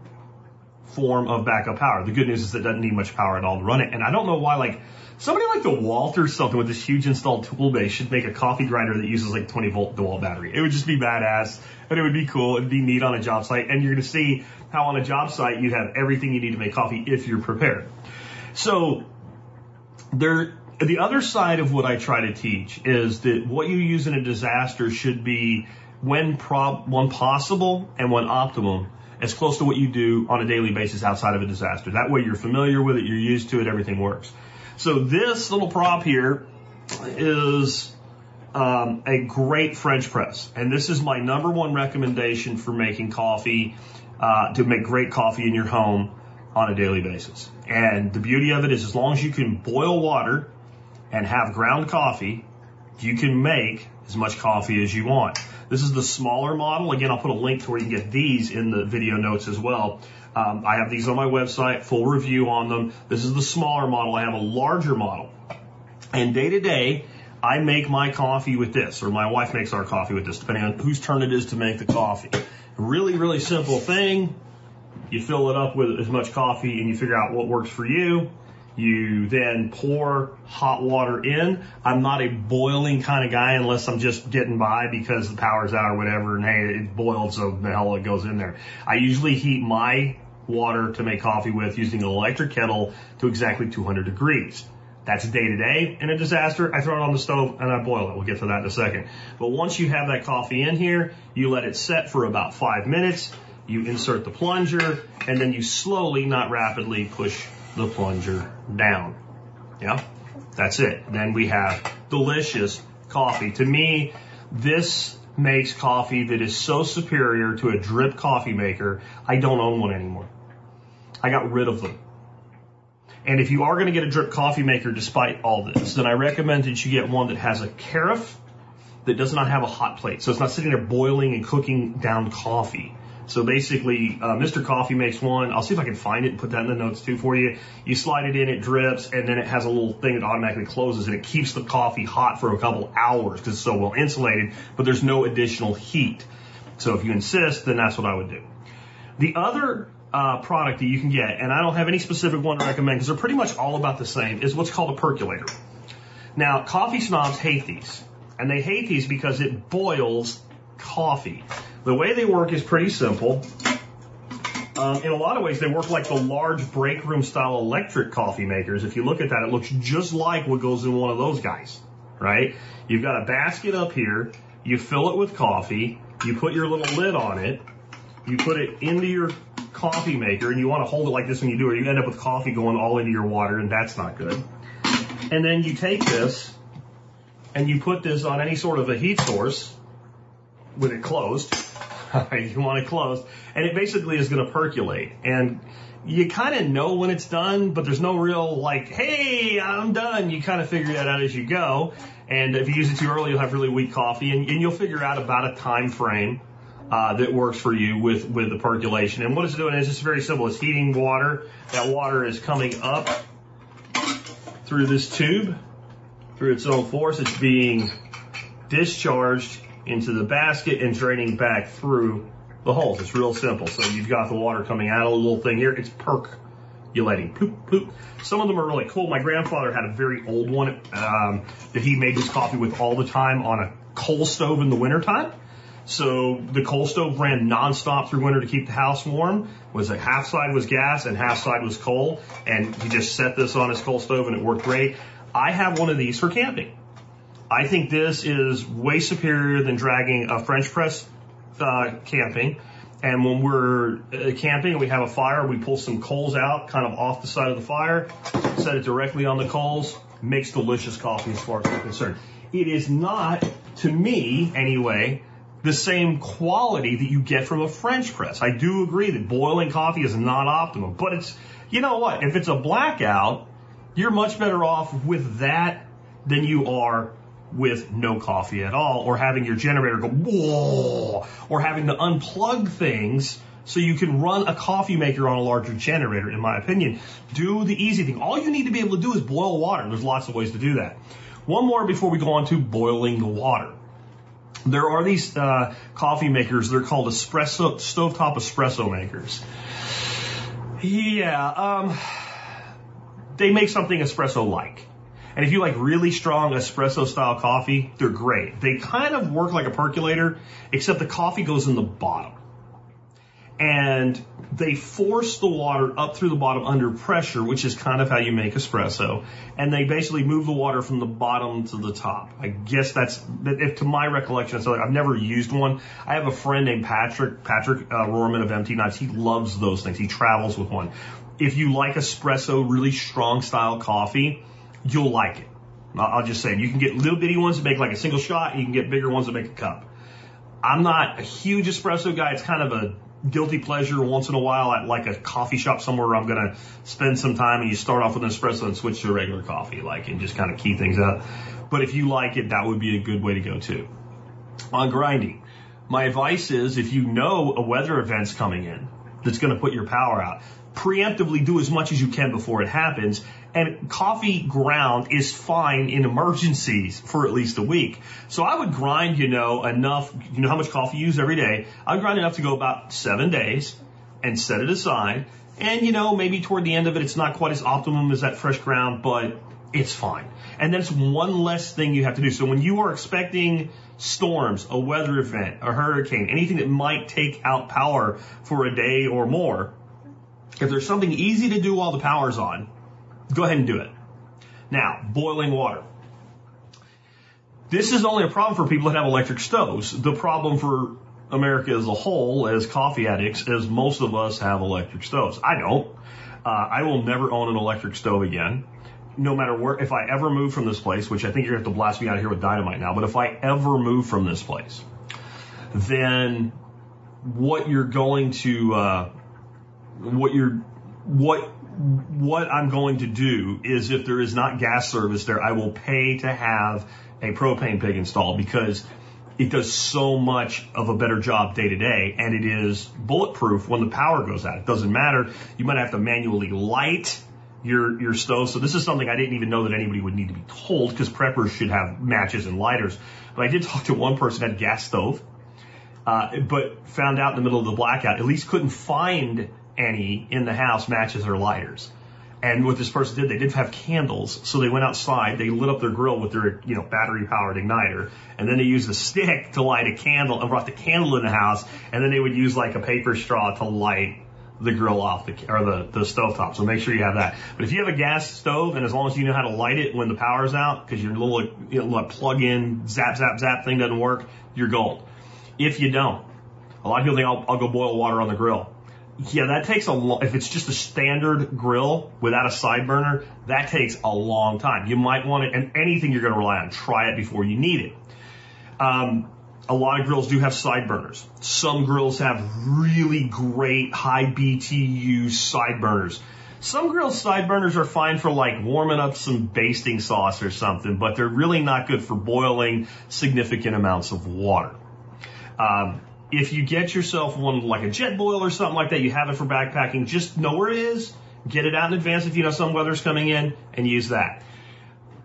form of backup power. The good news is it doesn't need much power at all to run it. And I don't know why, like, somebody like the DeWalt or something with this huge installed tool base should make a coffee grinder that uses like 20 volt DeWalt battery. It would just be badass and it would be cool. It'd be neat on a job site. And you're going to see how on a job site you have everything you need to make coffee if you're prepared. So there, the other side of what I try to teach is that what you use in a disaster should be when prob, when possible and when optimum as close to what you do on a daily basis outside of a disaster. That way you're familiar with it, you're used to it, everything works. So this little prop here is um, a great French press, and this is my number one recommendation for making coffee uh, to make great coffee in your home on a daily basis. And the beauty of it is, as long as you can boil water and have ground coffee, you can make as much coffee as you want. This is the smaller model. Again, I'll put a link to where you can get these in the video notes as well. Um, I have these on my website, full review on them. This is the smaller model. I have a larger model. And day to day, I make my coffee with this, or my wife makes our coffee with this, depending on whose turn it is to make the coffee. Really, really simple thing. You fill it up with as much coffee and you figure out what works for you. You then pour hot water in. I'm not a boiling kind of guy unless I'm just getting by because the power's out or whatever and hey, it boiled so the hell it goes in there. I usually heat my water to make coffee with using an electric kettle to exactly 200 degrees. That's day to day. In a disaster, I throw it on the stove and I boil it. We'll get to that in a second. But once you have that coffee in here, you let it set for about five minutes. You insert the plunger and then you slowly, not rapidly, push the plunger down. Yeah, that's it. Then we have delicious coffee. To me, this makes coffee that is so superior to a drip coffee maker. I don't own one anymore. I got rid of them. And if you are going to get a drip coffee maker despite all this, then I recommend that you get one that has a carafe that does not have a hot plate. So it's not sitting there boiling and cooking down coffee. So basically, uh, Mr. Coffee makes one. I'll see if I can find it and put that in the notes too for you. You slide it in, it drips, and then it has a little thing that automatically closes and it keeps the coffee hot for a couple hours because it's so well insulated, but there's no additional heat. So if you insist, then that's what I would do. The other uh, product that you can get, and I don't have any specific one to recommend because they're pretty much all about the same, is what's called a percolator. Now, coffee snobs hate these, and they hate these because it boils coffee. The way they work is pretty simple. Um, in a lot of ways, they work like the large break room style electric coffee makers. If you look at that, it looks just like what goes in one of those guys, right? You've got a basket up here. You fill it with coffee. You put your little lid on it. You put it into your coffee maker, and you want to hold it like this when you do it. You end up with coffee going all into your water, and that's not good. And then you take this and you put this on any sort of a heat source with it closed. you want it closed, and it basically is going to percolate. And you kind of know when it's done, but there's no real like, hey, I'm done. You kind of figure that out as you go. And if you use it too early, you'll have really weak coffee, and, and you'll figure out about a time frame uh, that works for you with with the percolation. And what it's doing is just very simple. It's heating water. That water is coming up through this tube, through its own force. It's being discharged into the basket and draining back through the holes. It's real simple. So you've got the water coming out of the little thing here. It's percolating. Poop, poop. Some of them are really cool. My grandfather had a very old one um, that he made his coffee with all the time on a coal stove in the wintertime. So the coal stove ran nonstop through winter to keep the house warm. Was a half side was gas and half side was coal, and he just set this on his coal stove and it worked great. I have one of these for camping. I think this is way superior than dragging a French press uh, camping. And when we're uh, camping and we have a fire, we pull some coals out kind of off the side of the fire, set it directly on the coals, makes delicious coffee as far as I'm concerned. It is not, to me anyway, the same quality that you get from a French press. I do agree that boiling coffee is not optimum, but it's, you know what? If it's a blackout, you're much better off with that than you are with no coffee at all, or having your generator go whoa, or having to unplug things so you can run a coffee maker on a larger generator, in my opinion. Do the easy thing. All you need to be able to do is boil water. There's lots of ways to do that. One more before we go on to boiling the water. There are these uh, coffee makers. They're called espresso stovetop espresso makers. Yeah, um, they make something espresso like. And if you like really strong espresso style coffee, they're great. They kind of work like a percolator, except the coffee goes in the bottom. And they force the water up through the bottom under pressure, which is kind of how you make espresso. And they basically move the water from the bottom to the top. I guess that's, if to my recollection, so I've never used one. I have a friend named Patrick, Patrick uh, of MT Knives. He loves those things. He travels with one. If you like espresso, really strong style coffee, you'll like it. I'll just say, you can get little bitty ones that make like a single shot, you can get bigger ones that make a cup. I'm not a huge espresso guy. It's kind of a guilty pleasure once in a while at like a coffee shop somewhere where I'm going to spend some time and you start off with an espresso and switch to a regular coffee, like, and just kind of keep things up. But if you like it, that would be a good way to go too. On grinding, my advice is if you know a weather event's coming in that's going to put your power out, preemptively do as much as you can before it happens. And coffee ground is fine in emergencies for at least a week. So I would grind, you know, enough, you know how much coffee you use every day. I would grind enough to go about seven days and set it aside. And, you know, maybe toward the end of it, it's not quite as optimum as that fresh ground, but it's fine. And that's one less thing you have to do. So when you are expecting storms, a weather event, a hurricane, anything that might take out power for a day or more, if there's something easy to do while the power's on, go ahead and do it. Now, boiling water. This is only a problem for people that have electric stoves. The problem for America as a whole, as coffee addicts, is most of us have electric stoves. I don't. Uh, I will never own an electric stove again. No matter where, if I ever move from this place, which I think you're going to have to blast me out of here with dynamite now, but if I ever move from this place, then what you're going to, uh, what you're what what I'm going to do is if there is not gas service there, I will pay to have a propane pig installed because it does so much of a better job day to day and it is bulletproof when the power goes out. It doesn't matter. You might have to manually light your, your stove. So this is something I didn't even know that anybody would need to be told because preppers should have matches and lighters. But I did talk to one person had gas stove, uh, but found out in the middle of the blackout, at least couldn't find any in the house matches or lighters. And what this person did, they did have candles, so they went outside, they lit up their grill with their, you know, battery powered igniter, and then they used a stick to light a candle and brought the candle in the house, and then they would use like a paper straw to light the grill off the, or the, the stove top. So make sure you have that. But if you have a gas stove, and as long as you know how to light it when the power's out, because your little, you know, plug in, zap, zap, zap thing doesn't work, you're gold. If you don't, a lot of people think I'll, I'll go boil water on the grill. Yeah, that takes a long, if it's just a standard grill without a side burner, that takes a long time. You might want it, and anything you're going to rely on, try it before you need it. Um, a lot of grills do have side burners. Some grills have really great high BTU side burners. Some grills side burners are fine for like warming up some basting sauce or something, but they're really not good for boiling significant amounts of water. Um, if you get yourself one like a Jetboil or something like that, you have it for backpacking, just know where it is, get it out in advance if you know some weather's coming in, and use that.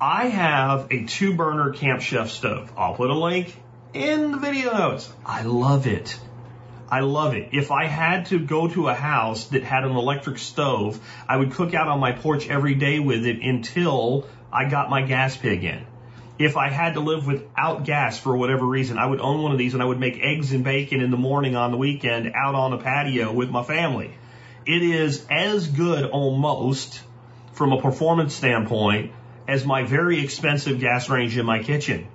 I have a two burner Camp Chef stove. I'll put a link in the video notes. I love it. I love it. If I had to go to a house that had an electric stove, I would cook out on my porch every day with it until I got my gas pig in if I had to live without gas for whatever reason, I would own one of these and I would make eggs and bacon in the morning on the weekend out on a patio with my family. It is as good almost from a performance standpoint as my very expensive gas range in my kitchen.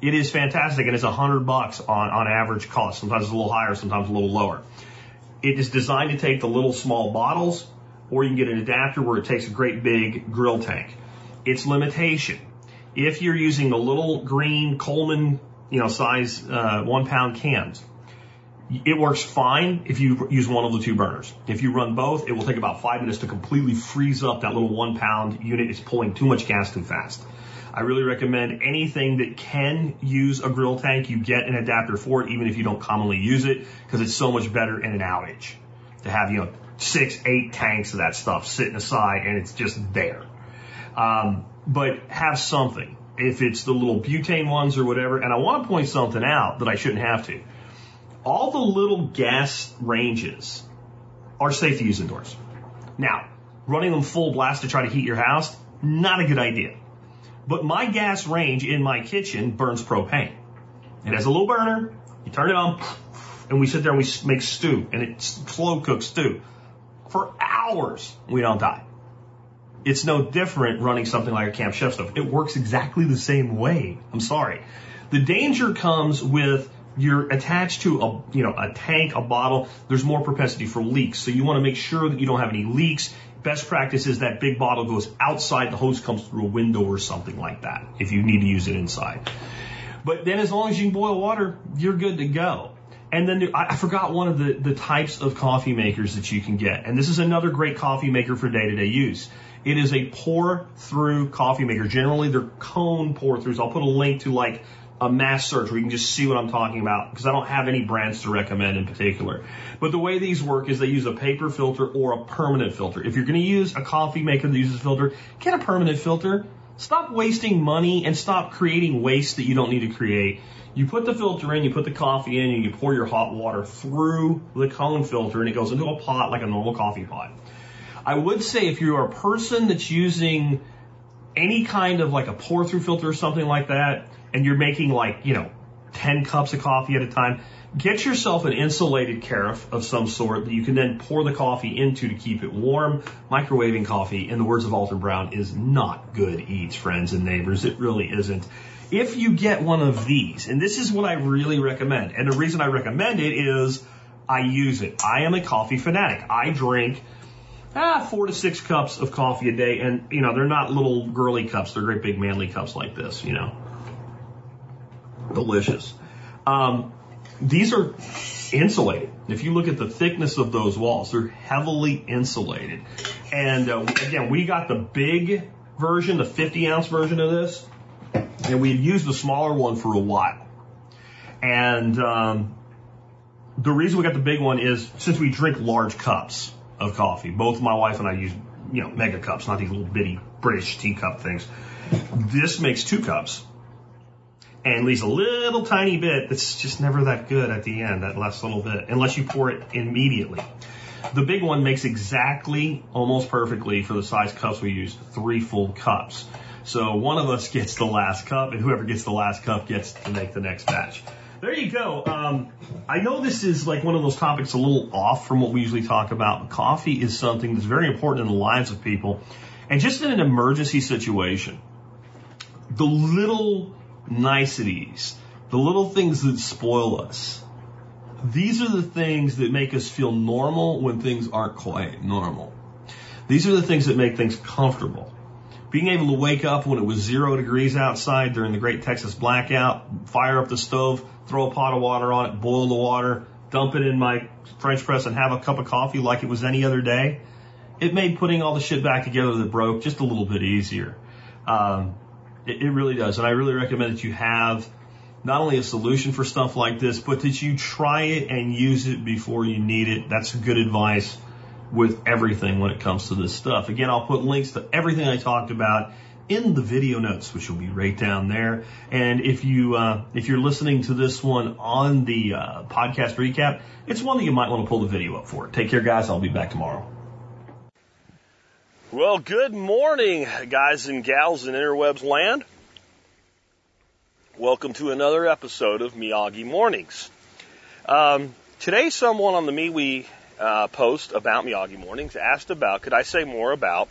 It is fantastic and it's a hundred bucks on, on average cost. Sometimes it's a little higher, sometimes a little lower. It is designed to take the little small bottles or you can get an adapter where it takes a great big grill tank. Its limitation if you're using the little green Coleman, you know, size uh, one pound cans, it works fine if you use one of the two burners. If you run both, it will take about five minutes to completely freeze up that little one pound unit. It's pulling too much gas too fast. I really recommend anything that can use a grill tank, you get an adapter for it, even if you don't commonly use it, because it's so much better in an outage to have, you know, six, eight tanks of that stuff sitting aside and it's just there. Um, but have something. If it's the little butane ones or whatever, and I want to point something out that I shouldn't have to. All the little gas ranges are safe to use indoors. Now, running them full blast to try to heat your house, not a good idea. But my gas range in my kitchen burns propane. It has a little burner, you turn it on, and we sit there and we make stew, and it slow cooks stew. For hours, we don't die. It's no different running something like a Camp Chef stove. It works exactly the same way. I'm sorry. The danger comes with you're attached to a you know a tank, a bottle. There's more propensity for leaks, so you want to make sure that you don't have any leaks. Best practice is that big bottle goes outside, the hose comes through a window or something like that if you need to use it inside. But then as long as you can boil water, you're good to go. And then I forgot one of the, the types of coffee makers that you can get. And this is another great coffee maker for day to day use. It is a pour through coffee maker. Generally, they're cone pour throughs. I'll put a link to like a mass search where you can just see what I'm talking about because I don't have any brands to recommend in particular. But the way these work is they use a paper filter or a permanent filter. If you're going to use a coffee maker that uses a filter, get a permanent filter. Stop wasting money and stop creating waste that you don't need to create. You put the filter in, you put the coffee in, and you pour your hot water through the cone filter, and it goes into a pot like a normal coffee pot. I would say if you're a person that's using any kind of like a pour through filter or something like that, and you're making like, you know, 10 cups of coffee at a time, get yourself an insulated carafe of some sort that you can then pour the coffee into to keep it warm. Microwaving coffee, in the words of Alton Brown, is not good eats, friends and neighbors. It really isn't. If you get one of these, and this is what I really recommend, and the reason I recommend it is I use it. I am a coffee fanatic. I drink ah, four to six cups of coffee a day. And, you know, they're not little girly cups. They're great big manly cups like this, you know. Delicious. Um, these are insulated. If you look at the thickness of those walls, they're heavily insulated. And uh, again, we got the big version, the 50 ounce version of this, and we had used the smaller one for a while. And um, the reason we got the big one is since we drink large cups of coffee, both my wife and I use you know mega cups, not these little bitty British teacup things. This makes two cups and leaves a little tiny bit that's just never that good at the end, that last little bit, unless you pour it immediately. The big one makes exactly, almost perfectly for the size cups we use, three full cups. So one of us gets the last cup, and whoever gets the last cup gets to make the next batch. There you go. Um, I know this is like one of those topics a little off from what we usually talk about. but Coffee is something that's very important in the lives of people. And just in an emergency situation, the little niceties, the little things that spoil us, these are the things that make us feel normal when things aren't quite normal. These are the things that make things comfortable. Being able to wake up when it was zero degrees outside during the great Texas blackout, fire up the stove, throw a pot of water on it, boil the water, dump it in my French press and have a cup of coffee like it was any other day. It made putting all the shit back together that broke just a little bit easier. Um, it, it really does. And I really recommend that you have not only a solution for stuff like this, but that you try it and use it before you need it. That's good advice with everything when it comes to this stuff. Again, I'll put links to everything I talked about in the video notes, which will be right down there. And if you uh, if you're listening to this one on the uh, podcast recap, it's one that you might want to pull the video up for. Take care, guys. I'll be back tomorrow. Well, good morning, guys and gals in interwebs land. Welcome to another episode of Miyagi Mornings. Um, today, someone on the MeWe uh, post about Miyagi Mornings asked about, could I say more about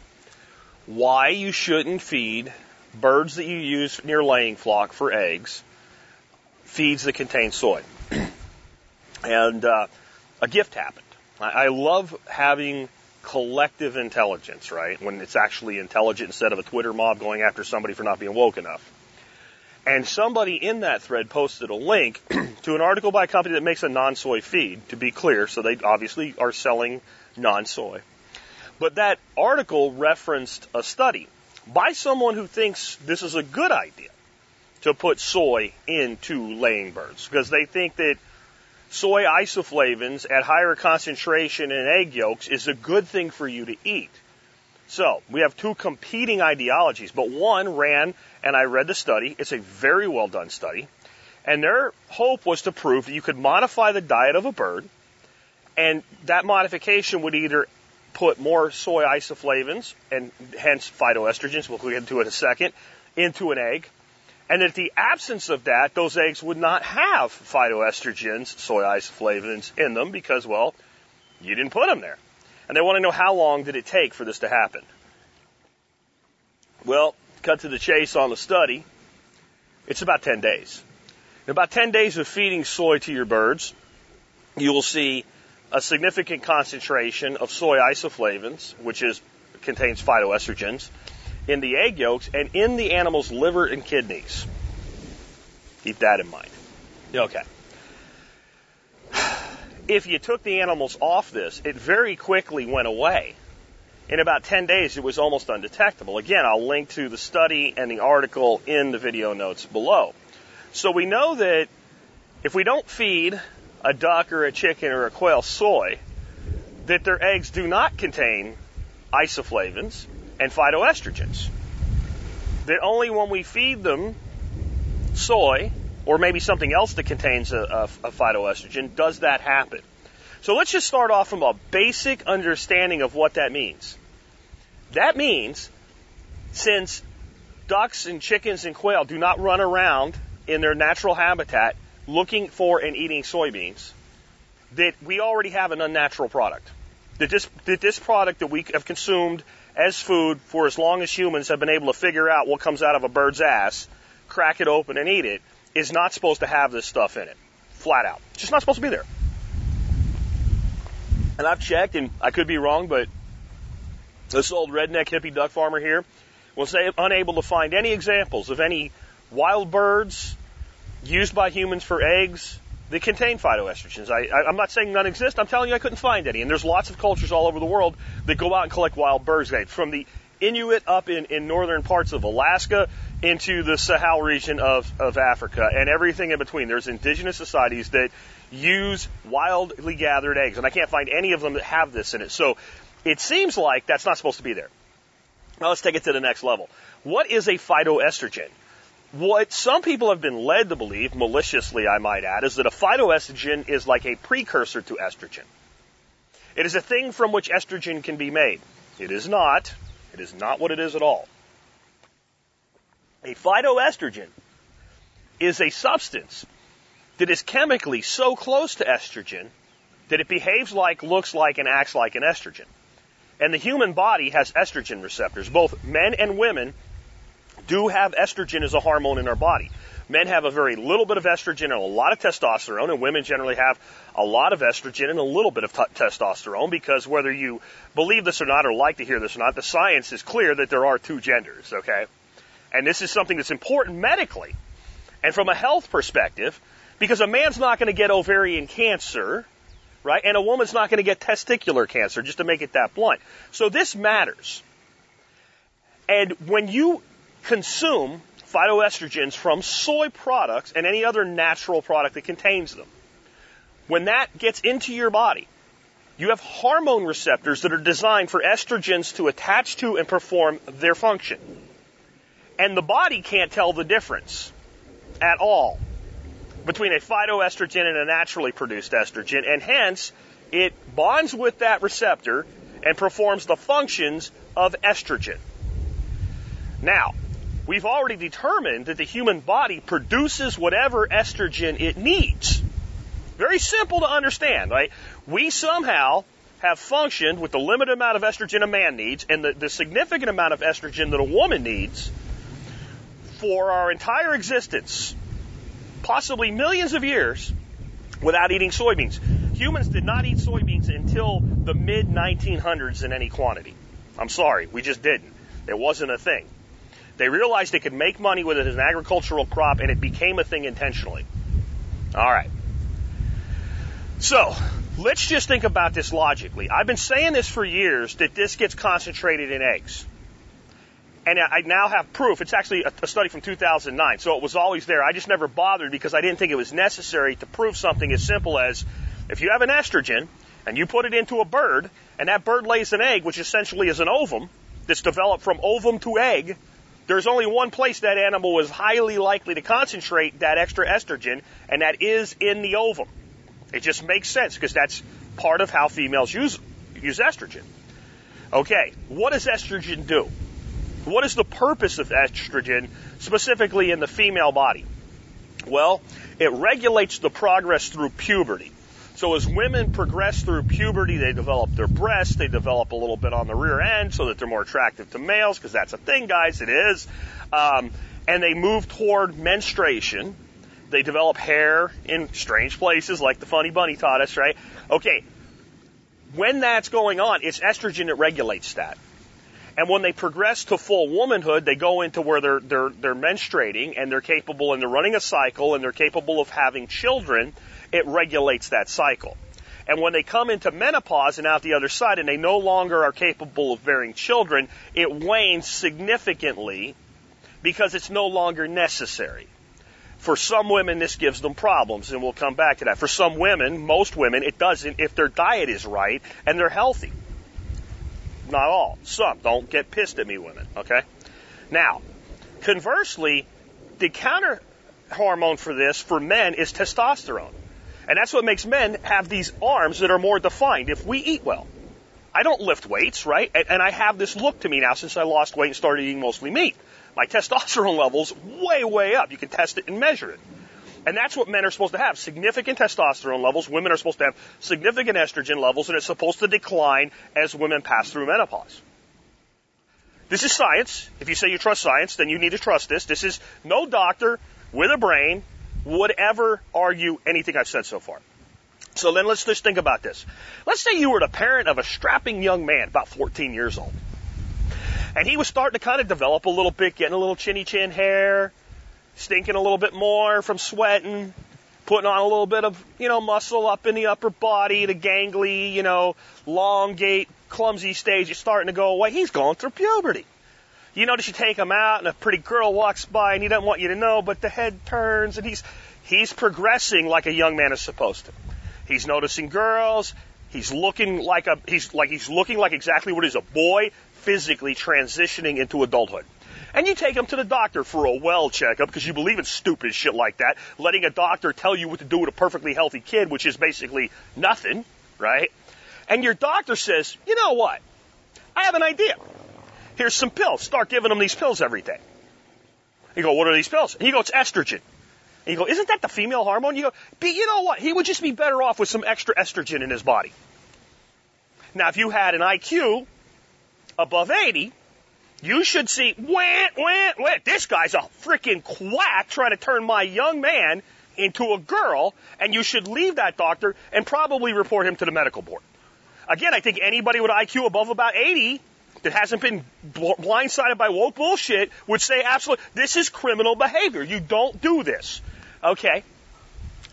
why you shouldn't feed birds that you use in your laying flock for eggs feeds that contain soy? and uh, a gift happened. I, I love having collective intelligence, right? When it's actually intelligent instead of a Twitter mob going after somebody for not being woke enough. And somebody in that thread posted a link to an article by a company that makes a non-soy feed, to be clear, so they obviously are selling non-soy. But that article referenced a study by someone who thinks this is a good idea to put soy into laying birds because they think that soy isoflavins at higher concentration in egg yolks is a good thing for you to eat. So we have two competing ideologies, but one ran, and I read the study. It's a very well done study. And their hope was to prove that you could modify the diet of a bird, and that modification would either put more soy isoflavins, and hence phytoestrogens, we'll get into it in a second, into an egg, and in the absence of that, those eggs would not have phytoestrogens, soy isoflavins in them because, well, you didn't put them there. And they want to know how long did it take for this to happen. Well, cut to the chase on the study. It's about 10 days. In about 10 days of feeding soy to your birds, you will see a significant concentration of soy isoflavins, which is contains phytoestrogens, in the egg yolks and in the animal's liver and kidneys. Keep that in mind. Okay. If you took the animals off this, it very quickly went away. In about 10 days, it was almost undetectable. Again, I'll link to the study and the article in the video notes below. So we know that if we don't feed a duck or a chicken or a quail soy, that their eggs do not contain isoflavins, and phytoestrogens. That only when we feed them soy or maybe something else that contains a, a, a phytoestrogen does that happen. So let's just start off from a basic understanding of what that means. That means since ducks and chickens and quail do not run around in their natural habitat looking for and eating soybeans, that we already have an unnatural product. That this, that this product that we have consumed as food for as long as humans have been able to figure out what comes out of a bird's ass, crack it open and eat it, is not supposed to have this stuff in it. Flat out. It's just not supposed to be there. And I've checked, and I could be wrong, but this old redneck hippie duck farmer here was unable to find any examples of any wild birds used by humans for eggs that contain phytoestrogens. I, I'm not saying none exist. I'm telling you I couldn't find any. And there's lots of cultures all over the world that go out and collect wild birds' eggs. From the Inuit up in, in northern parts of Alaska into the Sahel region of, of Africa and everything in between. There's indigenous societies that use wildly gathered eggs, and I can't find any of them that have this in it. So it seems like that's not supposed to be there. Now let's take it to the next level. What is a phytoestrogen? What some people have been led to believe, maliciously I might add, is that a phytoestrogen is like a precursor to estrogen. It is a thing from which estrogen can be made. It is not. It is not what it is at all. A phytoestrogen is a substance that is chemically so close to estrogen that it behaves like, looks like, and acts like an estrogen. And the human body has estrogen receptors. Both men and women do have estrogen as a hormone in our body. Men have a very little bit of estrogen and a lot of testosterone, and women generally have a lot of estrogen and a little bit of t- testosterone because whether you believe this or not or like to hear this or not, the science is clear that there are two genders, okay? And this is something that's important medically and from a health perspective because a man's not going to get ovarian cancer, right? And a woman's not going to get testicular cancer, just to make it that blunt. So this matters. And when you consume phytoestrogens from soy products and any other natural product that contains them. When that gets into your body, you have hormone receptors that are designed for estrogens to attach to and perform their function. And the body can't tell the difference at all between a phytoestrogen and a naturally produced estrogen, and hence it bonds with that receptor and performs the functions of estrogen. Now, we've already determined that the human body produces whatever estrogen it needs. Very simple to understand, right? We somehow have functioned with the limited amount of estrogen a man needs and the, the significant amount of estrogen that a woman needs for our entire existence, possibly millions of years, without eating soybeans. Humans did not eat soybeans until the mid 1900s in any quantity. I'm sorry, we just didn't. It wasn't a thing. They realized they could make money with it as an agricultural crop, and it became a thing intentionally. All right. So, let's just think about this logically. I've been saying this for years that this gets concentrated in eggs. And I now have proof. It's actually a study from 2009, so it was always there. I just never bothered because I didn't think it was necessary to prove something as simple as if you have an estrogen and you put it into a bird, and that bird lays an egg, which essentially is an ovum that's developed from ovum to egg, there's only one place that animal is highly likely to concentrate that extra estrogen, and that is in the ovum. It just makes sense because that's part of how females use, use estrogen. Okay, what does estrogen do? What is the purpose of estrogen specifically in the female body? Well, it regulates the progress through puberty. So as women progress through puberty, they develop their breasts, they develop a little bit on the rear end so that they're more attractive to males, because that's a thing, guys, it is. Um, and they move toward menstruation. They develop hair in strange places, like the funny bunny taught us, right? Okay. When that's going on, it's estrogen that regulates that. And when they progress to full womanhood, they go into where they're, they're, they're menstruating and they're capable and they're running a cycle and they're capable of having children it regulates that cycle. And when they come into menopause and out the other side and they no longer are capable of bearing children, it wanes significantly because it's no longer necessary. For some women, this gives them problems, and we'll come back to that. For some women, most women, it doesn't if their diet is right and they're healthy. Not all. Some. Don't get pissed at me, women, okay? Now, conversely, the counter hormone for this for men is testosterone. And that's what makes men have these arms that are more defined if we eat well. I don't lift weights, right? And, and I have this look to me now since I lost weight and started eating mostly meat. My testosterone levels way, way up. You can test it and measure it. And that's what men are supposed to have. Significant testosterone levels. Women are supposed to have significant estrogen levels and it's supposed to decline as women pass through menopause. This is science. If you say you trust science, then you need to trust this. This is no doctor with a brain would ever argue anything I've said so far. So then let's just think about this. Let's say you were the parent of a strapping young man, about 14 years old. And he was starting to kind of develop a little bit, getting a little chinny chin hair, stinking a little bit more from sweating, putting on a little bit of, you know, muscle up in the upper body, the gangly, you know, long gait, clumsy stage is starting to go away. He's going through puberty. You notice you take him out and a pretty girl walks by and he doesn't want you to know, but the head turns and he's, he's progressing like a young man is supposed to. He's noticing girls. He's looking like a, he's like, he's looking like exactly what is a boy physically transitioning into adulthood. And you take him to the doctor for a well checkup because you believe in stupid shit like that. Letting a doctor tell you what to do with a perfectly healthy kid, which is basically nothing, right? And your doctor says, you know what? I have an idea. Here's some pills. Start giving him these pills every day. You go, what are these pills? And you go, it's estrogen. And you go, isn't that the female hormone? You go, you know what? He would just be better off with some extra estrogen in his body. Now, if you had an IQ above 80, you should see, wah, wah, wah. This guy's a freaking quack trying to turn my young man into a girl, and you should leave that doctor and probably report him to the medical board. Again, I think anybody with IQ above about 80 that hasn't been bl- blindsided by woke bullshit would say absolutely, this is criminal behavior. You don't do this. Okay?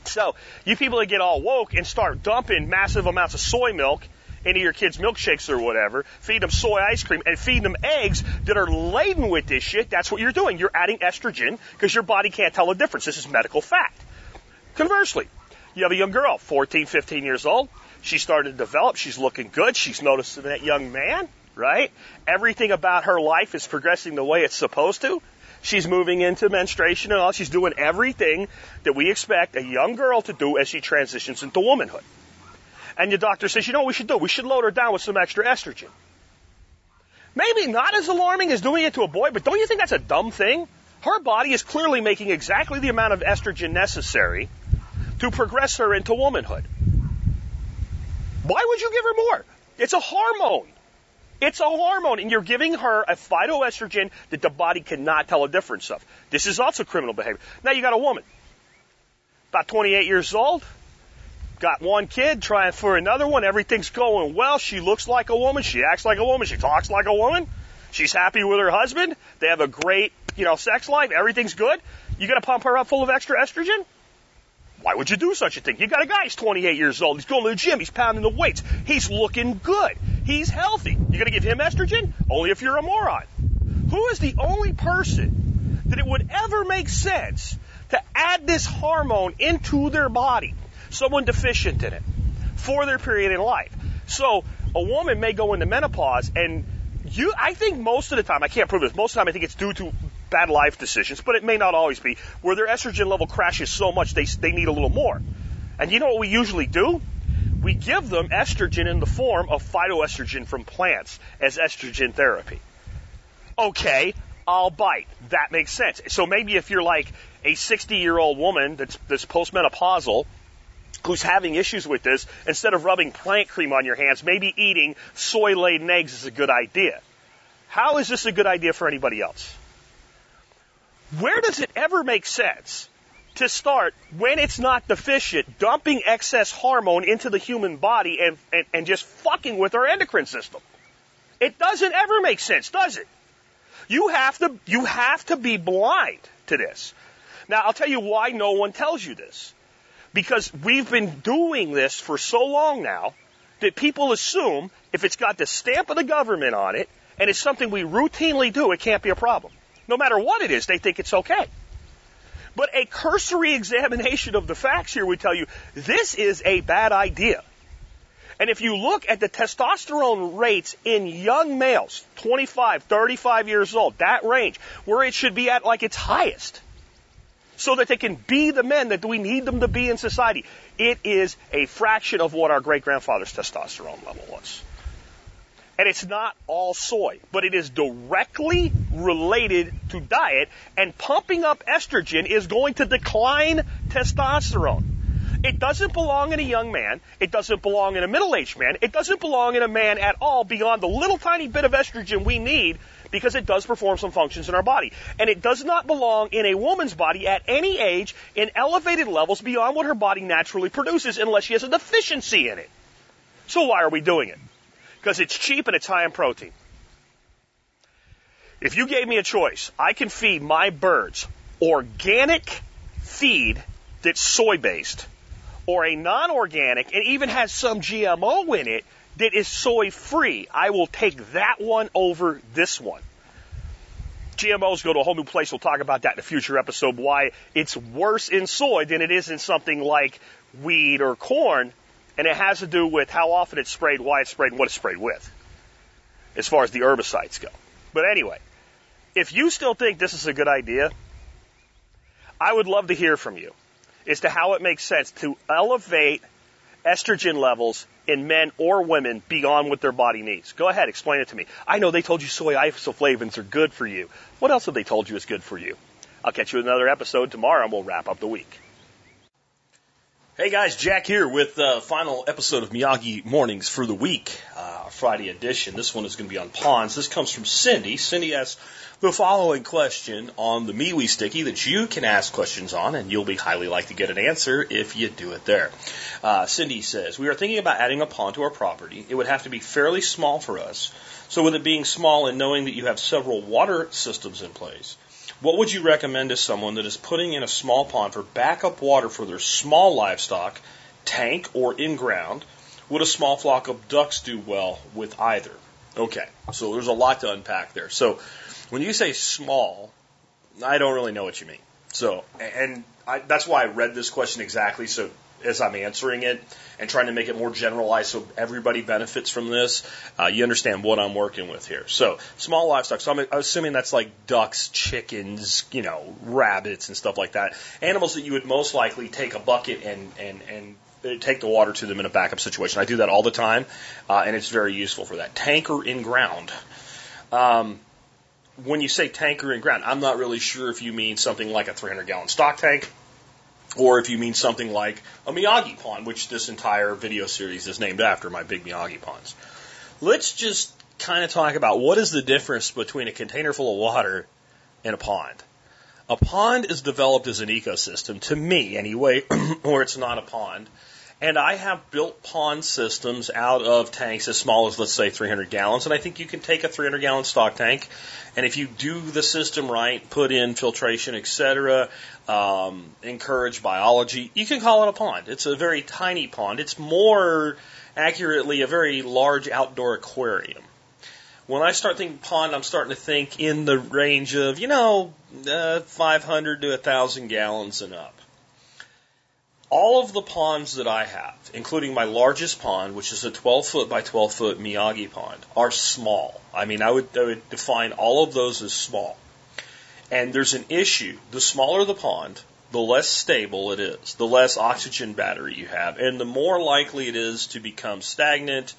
So, you people that get all woke and start dumping massive amounts of soy milk into your kids' milkshakes or whatever, feed them soy ice cream, and feed them eggs that are laden with this shit, that's what you're doing. You're adding estrogen because your body can't tell the difference. This is medical fact. Conversely, you have a young girl, 14, 15 years old. She's starting to develop. She's looking good. She's noticing that young man, right? Everything about her life is progressing the way it's supposed to. She's moving into menstruation and all. She's doing everything that we expect a young girl to do as she transitions into womanhood. And your doctor says, you know what we should do? We should load her down with some extra estrogen. Maybe not as alarming as doing it to a boy, but don't you think that's a dumb thing? Her body is clearly making exactly the amount of estrogen necessary to progress her into womanhood. Why would you give her more? It's a hormone. It's a hormone, and you're giving her a phytoestrogen that the body cannot tell a difference of. This is also criminal behavior. Now you got a woman, about 28 years old, got one kid, trying for another one. Everything's going well. She looks like a woman. She acts like a woman. She talks like a woman. She's happy with her husband. They have a great, you know, sex life. Everything's good. You got to pump her up full of extra estrogen? Why would you do such a thing? You got a guy, he's 28 years old. He's going to the gym. He's pounding the weights. He's looking good. He's healthy. You're going to give him estrogen? Only if you're a moron. Who is the only person that it would ever make sense to add this hormone into their body? Someone deficient in it for their period in life. So a woman may go into menopause and you, I think most of the time, I can't prove this, most of the time I think it's due to bad life decisions, but it may not always be, where their estrogen level crashes so much they, they need a little more. And you know what we usually do? We give them estrogen in the form of phytoestrogen from plants as estrogen therapy. Okay, I'll bite. That makes sense. So maybe if you're like a 60 year old woman that's, that's postmenopausal, who's having issues with this, instead of rubbing plant cream on your hands, maybe eating soy laden eggs is a good idea. How is this a good idea for anybody else? Where does it ever make sense to start when it's not deficient, dumping excess hormone into the human body and, and, and just fucking with our endocrine system? It doesn't ever make sense, does it? You have to, you have to be blind to this. Now, I'll tell you why no one tells you this. Because we've been doing this for so long now that people assume if it's got the stamp of the government on it and it's something we routinely do, it can't be a problem. No matter what it is, they think it's okay. But a cursory examination of the facts here would tell you this is a bad idea. And if you look at the testosterone rates in young males, 25, 35 years old, that range, where it should be at like its highest, so that they can be the men that we need them to be in society, it is a fraction of what our great grandfather's testosterone level was. And it's not all soy, but it is directly related to diet, and pumping up estrogen is going to decline testosterone. It doesn't belong in a young man. It doesn't belong in a middle-aged man. It doesn't belong in a man at all beyond the little tiny bit of estrogen we need because it does perform some functions in our body. And it does not belong in a woman's body at any age in elevated levels beyond what her body naturally produces unless she has a deficiency in it. So why are we doing it? Because it's cheap and it's high in protein. If you gave me a choice, I can feed my birds organic feed that's soy based or a non organic and even has some GMO in it that is soy free, I will take that one over this one. GMOs go to a whole new place. We'll talk about that in a future episode. Why it's worse in soy than it is in something like wheat or corn. And it has to do with how often it's sprayed, why it's sprayed, and what it's sprayed with, as far as the herbicides go. But anyway, if you still think this is a good idea, I would love to hear from you as to how it makes sense to elevate estrogen levels in men or women beyond what their body needs. Go ahead, explain it to me. I know they told you soy isoflavones are good for you. What else have they told you is good for you? I'll catch you in another episode tomorrow and we'll wrap up the week. Hey guys, Jack here with the final episode of Miyagi Mornings for the week, uh, Friday edition. This one is going to be on ponds. This comes from Cindy. Cindy asks the following question on the MeWe Sticky that you can ask questions on, and you'll be highly likely to get an answer if you do it there. Uh, Cindy says, We are thinking about adding a pond to our property. It would have to be fairly small for us. So, with it being small and knowing that you have several water systems in place, what would you recommend to someone that is putting in a small pond for backup water for their small livestock, tank or in ground? Would a small flock of ducks do well with either? Okay, so there's a lot to unpack there. So when you say small, I don't really know what you mean. So, and I, that's why I read this question exactly. So as I'm answering it and trying to make it more generalized so everybody benefits from this, uh, you understand what I'm working with here. So small livestock. So I'm assuming that's like ducks, chickens, you know, rabbits and stuff like that. Animals that you would most likely take a bucket and and and take the water to them in a backup situation. I do that all the time, uh, and it's very useful for that. Tanker in ground. Um, when you say tanker in ground, I'm not really sure if you mean something like a 300 gallon stock tank or if you mean something like a Miyagi pond, which this entire video series is named after, my big Miyagi ponds. Let's just kind of talk about what is the difference between a container full of water and a pond. A pond is developed as an ecosystem, to me anyway, or it's not a pond. And I have built pond systems out of tanks as small as, let's say, 300 gallons. And I think you can take a 300 gallon stock tank, and if you do the system right, put in filtration, etc., um, encourage biology, you can call it a pond. It's a very tiny pond. It's more accurately a very large outdoor aquarium. When I start thinking pond, I'm starting to think in the range of, you know, uh, 500 to 1,000 gallons and up all of the ponds that I have, including my largest pond, which is a 12 foot by 12 foot Miyagi pond, are small. I mean, I would, I would define all of those as small. And there's an issue. The smaller the pond, the less stable it is, the less oxygen battery you have, and the more likely it is to become stagnant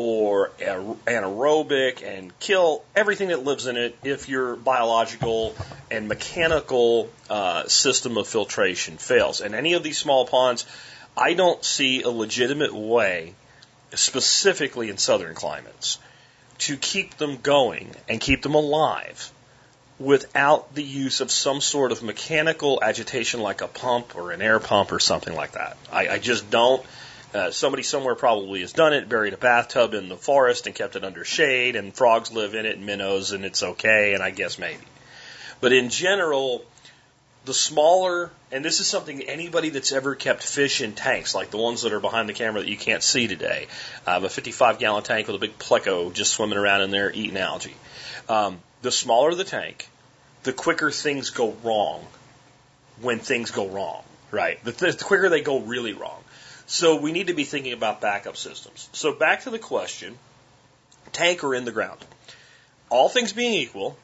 or anaerobic and kill everything that lives in it if your biological and mechanical uh, system of filtration fails. And any of these small ponds, I don't see a legitimate way, specifically in southern climates, to keep them going and keep them alive without the use of some sort of mechanical agitation like a pump or an air pump or something like that. I, I just don't uh, somebody somewhere probably has done it, buried a bathtub in the forest and kept it under shade, and frogs live in it and minnows, and it's okay, and I guess maybe. But in general, the smaller, and this is something anybody that's ever kept fish in tanks, like the ones that are behind the camera that you can't see today. I have a 55 gallon tank with a big pleco just swimming around in there eating algae. Um, the smaller the tank, the quicker things go wrong when things go wrong, right? The, the quicker they go really wrong. So we need to be thinking about backup systems. So back to the question, tanker in the ground. All things being equal,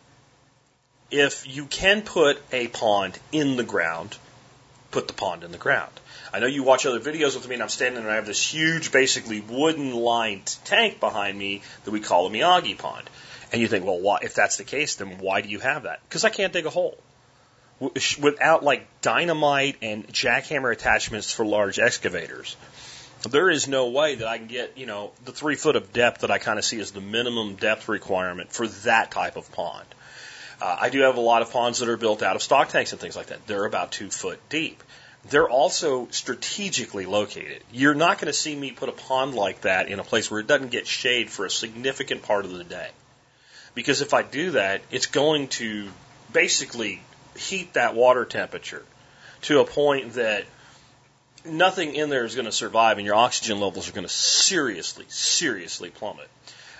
if you can put a pond in the ground, put the pond in the ground. I know you watch other videos with me and I'm standing and I have this huge, basically wooden lined tank behind me that we call a Miyagi pond. And you think, well, why, if that's the case, then why do you have that? Because I can't dig a hole without like dynamite and jackhammer attachments for large excavators. There is no way that I can get, you know, the three foot of depth that I kind of see as the minimum depth requirement for that type of pond. Uh, I do have a lot of ponds that are built out of stock tanks and things like that. They're about two foot deep. They're also strategically located. You're not going to see me put a pond like that in a place where it doesn't get shade for a significant part of the day. Because if I do that, it's going to basically heat that water temperature to a point that nothing in there is going to survive and your oxygen levels are going to seriously, seriously plummet.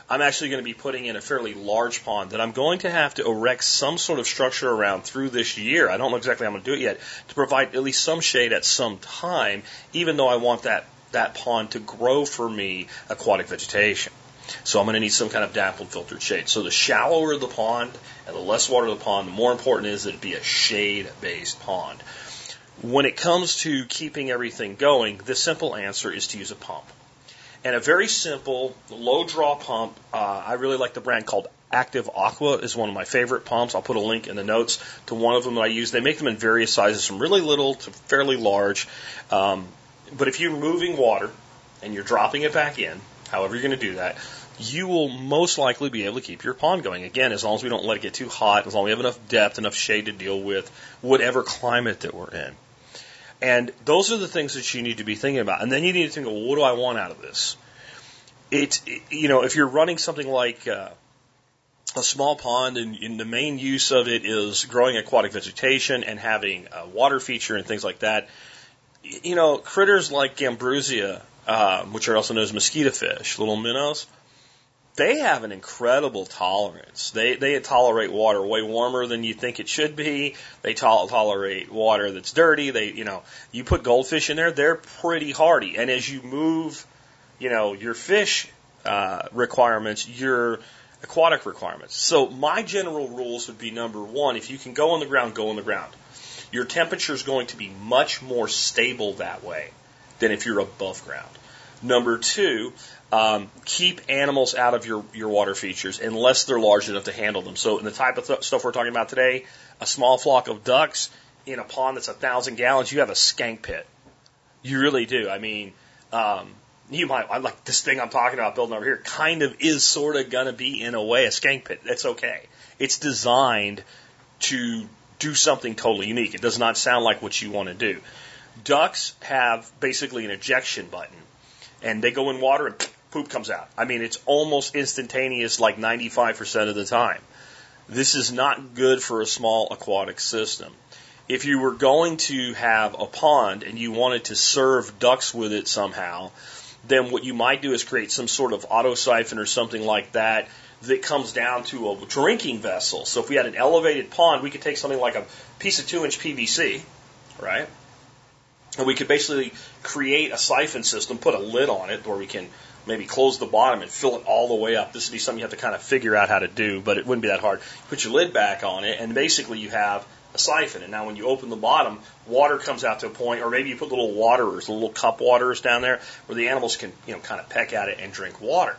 I'm actually going to be putting in a fairly large pond that I'm going to have to erect some sort of structure around through this year. I don't know exactly how I'm going to do it yet to provide at least some shade at some time, even though I want that, that pond to grow for me aquatic vegetation. So I'm going to need some kind of dappled filtered shade. So the shallower the pond and the less water the pond, the more important it is that it be a shade based pond. When it comes to keeping everything going, the simple answer is to use a pump. And a very simple low draw pump, uh, I really like the brand called Active Aqua is one of my favorite pumps. I'll put a link in the notes to one of them that I use. They make them in various sizes, from really little to fairly large. Um, but if you're moving water and you're dropping it back in, however you're going to do that, you will most likely be able to keep your pond going. Again, as long as we don't let it get too hot, as long as we have enough depth, enough shade to deal with whatever climate that we're in. And those are the things that you need to be thinking about. And then you need to think, well, what do I want out of this? It's, you know, if you're running something like uh, a small pond and, and the main use of it is growing aquatic vegetation and having a water feature and things like that, you know, critters like Gambusia, um, which are also known as mosquito fish, little minnows, they have an incredible tolerance. They they tolerate water way warmer than you think it should be. They to- tolerate water that's dirty. They you know you put goldfish in there, they're pretty hardy. And as you move, you know your fish uh, requirements, your aquatic requirements. So my general rules would be number one: if you can go on the ground, go on the ground. Your temperature is going to be much more stable that way than if you're above ground. Number two, um, keep animals out of your, your water features unless they're large enough to handle them. So, in the type of th- stuff we're talking about today, a small flock of ducks in a pond that's a thousand gallons, you have a skank pit. You really do. I mean, um, you might, I like this thing I'm talking about building over here, kind of is sort of to be, in a way, a skank pit. That's okay. It's designed to do something totally unique. It does not sound like what you want to do. Ducks have basically an ejection button, and they go in water and poop comes out. I mean, it's almost instantaneous, like 95% of the time. This is not good for a small aquatic system. If you were going to have a pond and you wanted to serve ducks with it somehow, then what you might do is create some sort of auto siphon or something like that that comes down to a drinking vessel. So if we had an elevated pond, we could take something like a piece of two inch PVC, right? And we could basically create a siphon system, put a lid on it where we can maybe close the bottom and fill it all the way up. This would be something you have to kind of figure out how to do, but it wouldn't be that hard. Put your lid back on it, and basically you have a siphon. And now when you open the bottom, water comes out to a point, or maybe you put little waterers, little cup waterers down there, where the animals can, you know, kind of peck at it and drink water.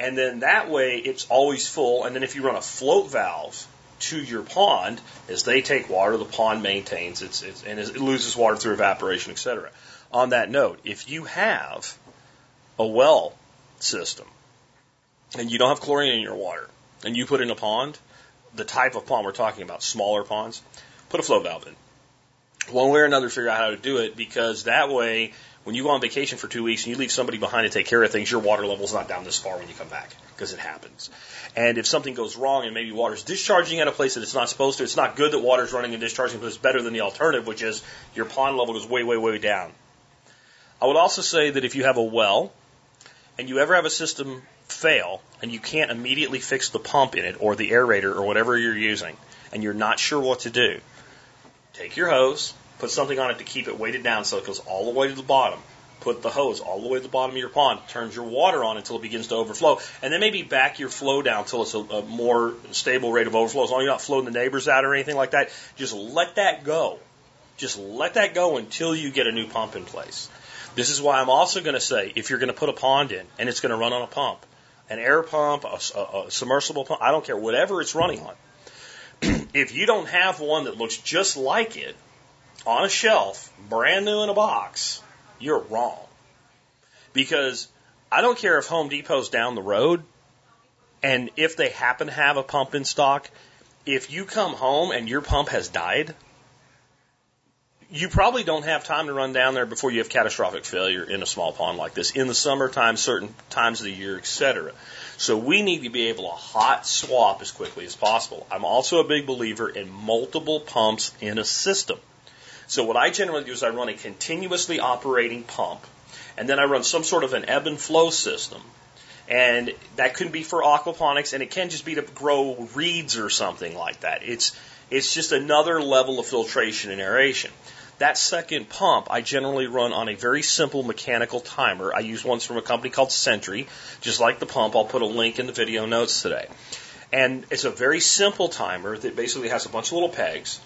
And then that way it's always full. And then if you run a float valve to your pond, as they take water, the pond maintains its, its and it loses water through evaporation, etc. On that note, if you have a well system and you don't have chlorine in your water and you put in a pond, the type of pond we're talking about, smaller ponds, put a flow valve in. One way or another, figure out how to do it because that way, when you go on vacation for two weeks and you leave somebody behind to take care of things, your water level's not down this far when you come back because it happens. And if something goes wrong and maybe water's discharging at a place that it's not supposed to, it's not good that water's running and discharging, but it's better than the alternative, which is your pond level goes way, way, way down. I would also say that if you have a well and you ever have a system fail and you can't immediately fix the pump in it or the aerator or whatever you're using and you're not sure what to do, take your hose, put something on it to keep it weighted down so it goes all the way to the bottom. Put the hose all the way to the bottom of your pond, turns your water on until it begins to overflow, and then maybe back your flow down until it's a, a more stable rate of overflow. As long as you're not floating the neighbors out or anything like that, just let that go. Just let that go until you get a new pump in place. This is why I'm also going to say if you're going to put a pond in and it's going to run on a pump, an air pump, a, a, a submersible pump, I don't care, whatever it's running on. if you don't have one that looks just like it on a shelf, brand new in a box, you're wrong. Because I don't care if Home Depot's down the road and if they happen to have a pump in stock, if you come home and your pump has died, you probably don't have time to run down there before you have catastrophic failure in a small pond like this in the summertime, certain times of the year, etc. So we need to be able to hot swap as quickly as possible. I'm also a big believer in multiple pumps in a system. So what I generally do is I run a continuously operating pump, and then I run some sort of an ebb and flow system. And that could be for aquaponics, and it can just be to grow reeds or something like that. It's it's just another level of filtration and aeration. That second pump I generally run on a very simple mechanical timer. I use ones from a company called Sentry, just like the pump. I'll put a link in the video notes today. And it's a very simple timer that basically has a bunch of little pegs.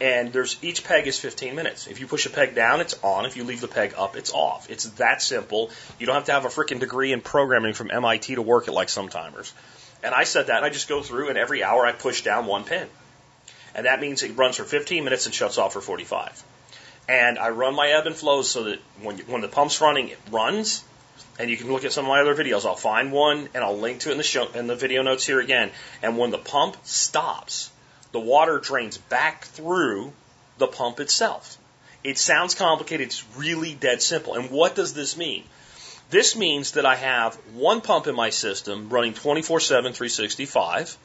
And there's each peg is 15 minutes. If you push a peg down, it's on. If you leave the peg up, it's off. It's that simple. You don't have to have a freaking degree in programming from MIT to work it like some timers. And I said that, and I just go through, and every hour I push down one pin. And that means it runs for 15 minutes and shuts off for 45. And I run my ebb and flows so that when, you, when the pump's running, it runs. And you can look at some of my other videos. I'll find one and I'll link to it in the show, in the video notes here again. And when the pump stops, the water drains back through the pump itself. It sounds complicated. It's really dead simple. And what does this mean? This means that I have one pump in my system running 24 7, 365,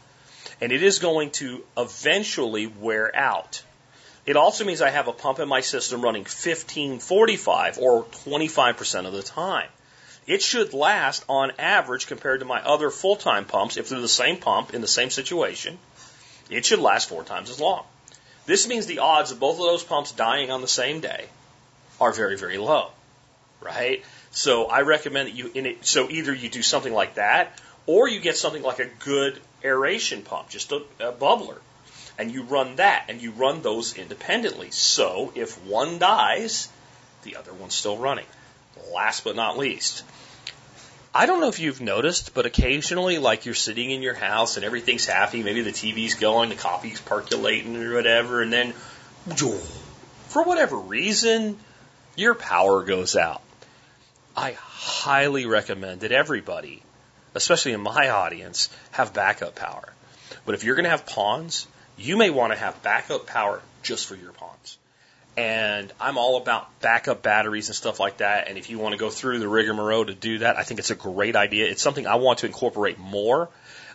and it is going to eventually wear out. It also means I have a pump in my system running 1545 or 25% of the time. It should last on average compared to my other full time pumps, if they're the same pump in the same situation, it should last four times as long. This means the odds of both of those pumps dying on the same day are very, very low, right? So I recommend that you, it, so either you do something like that, or you get something like a good aeration pump, just a, a bubbler, and you run that, and you run those independently. So if one dies, the other one's still running. Last but not least, I don't know if you've noticed, but occasionally, like you're sitting in your house and everything's happy, maybe the TV's going, the coffee's percolating or whatever, and then, for whatever reason, your power goes out. I highly recommend that everybody, especially in my audience, have backup power. But if you're going to have ponds, you may want to have backup power just for your ponds. And I'm all about backup batteries and stuff like that. And if you want to go through the rigmarole to do that, I think it's a great idea. It's something I want to incorporate more.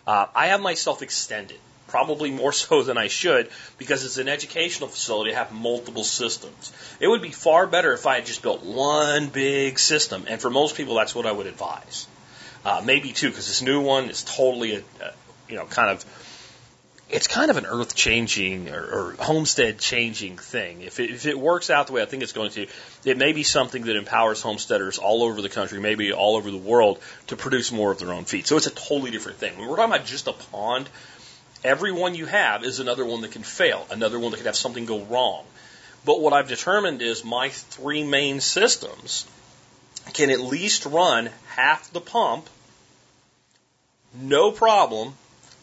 Uh, I have myself extended, probably more so than I should, because it's an educational facility. I have multiple systems. It would be far better if I had just built one big system. And for most people, that's what I would advise. Uh, maybe two, because this new one is totally, a, a, you know, kind of it's kind of an earth changing or, or homestead changing thing. If it, if it works out the way I think it's going to, it may be something that empowers homesteaders all over the country, maybe all over the world, to produce more of their own feed. So it's a totally different thing. When we're talking about just a pond, every one you have is another one that can fail, another one that could have something go wrong. But what I've determined is my three main systems can at least run half the pump, no problem,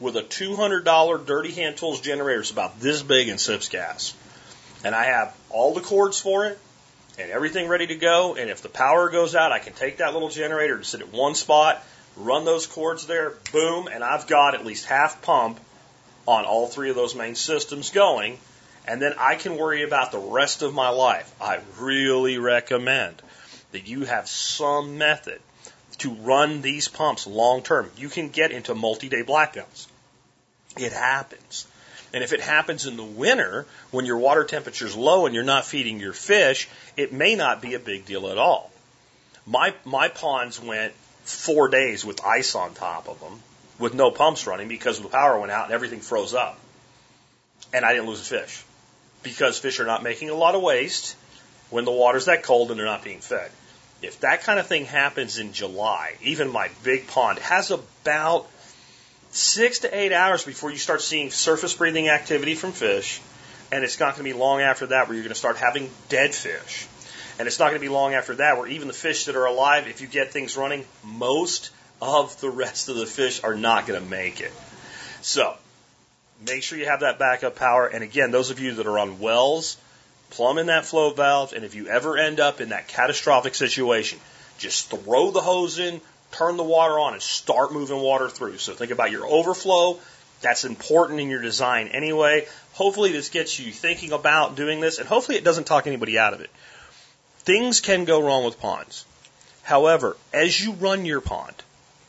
with a $200 Dirty Hand Tools generator. It's about this big and sips gas. And I have all the cords for it and everything ready to go. And if the power goes out, I can take that little generator and sit at one spot, run those cords there, boom, and I've got at least half pump on all three of those main systems going. And then I can worry about the rest of my life. I really recommend that you have some method to run these pumps long term. You can get into multi day blackouts. It happens. And if it happens in the winter, when your water temperature is low and you're not feeding your fish, it may not be a big deal at all. My, my ponds went four days with ice on top of them with no pumps running because the power went out and everything froze up. And I didn't lose a fish because fish are not making a lot of waste when the water's that cold and they're not being fed. If that kind of thing happens in July, even my big pond has about six to eight hours before you start seeing surface breathing activity from fish. And it's not going to be long after that where you're going to start having dead fish. And it's not going to be long after that where even the fish that are alive, if you get things running, most of the rest of the fish are not going to make it. So, make sure you have that backup power. And again, those of you that are on wells, plumb in that flow valve, and if you ever end up in that catastrophic situation, just throw the hose in, turn the water on, and start moving water through. So think about your overflow. That's important in your design anyway. Hopefully, this gets you thinking about doing this, and hopefully, it doesn't talk anybody out of it. Things can go wrong with ponds. However, as you run your pond,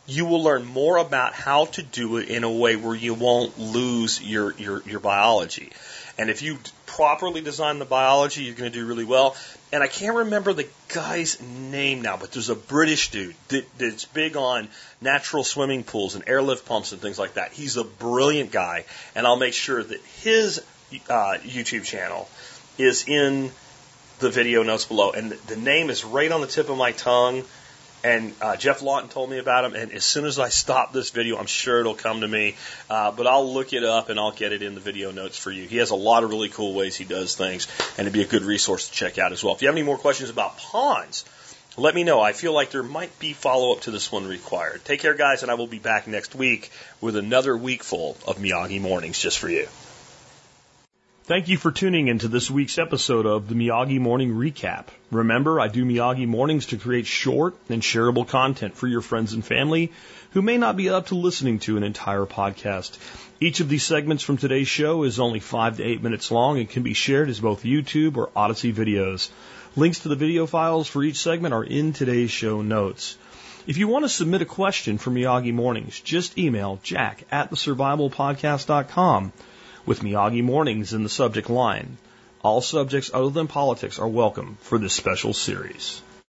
you will learn more about how to do it in a way where you won't lose your, your, your biology. And if you properly design the biology, you're going to do really well. And I can't remember the guy's name now, but there's a British dude that, that's big on natural swimming pools and airlift pumps and things like that. He's a brilliant guy, and I'll make sure that his uh, YouTube channel is in the video notes below. And the name is right on the tip of my tongue. And uh, Geoff Lawton told me about him, and as soon as I stop this video, I'm sure it'll come to me. Uh, but I'll look it up and I'll get it in the video notes for you. He has a lot of really cool ways he does things, and it'd be a good resource to check out as well. If you have any more questions about ponds, let me know. I feel like there might be follow up to this one required. Take care, guys, and I will be back next week with another week full of Miyagi mornings just for you. Thank you for tuning into this week's episode of the Miyagi Morning Recap. Remember, I do Miyagi Mornings to create short and shareable content for your friends and family who may not be up to listening to an entire podcast. Each of these segments from today's show is only five to eight minutes long and can be shared as both YouTube or Odysee videos. Links to the video files for each segment are in today's show notes. If you want to submit a question for Miyagi Mornings, just email jack at thesurvivalpodcast.com with Miyagi Mornings in the subject line. All subjects other than politics are welcome for this special series.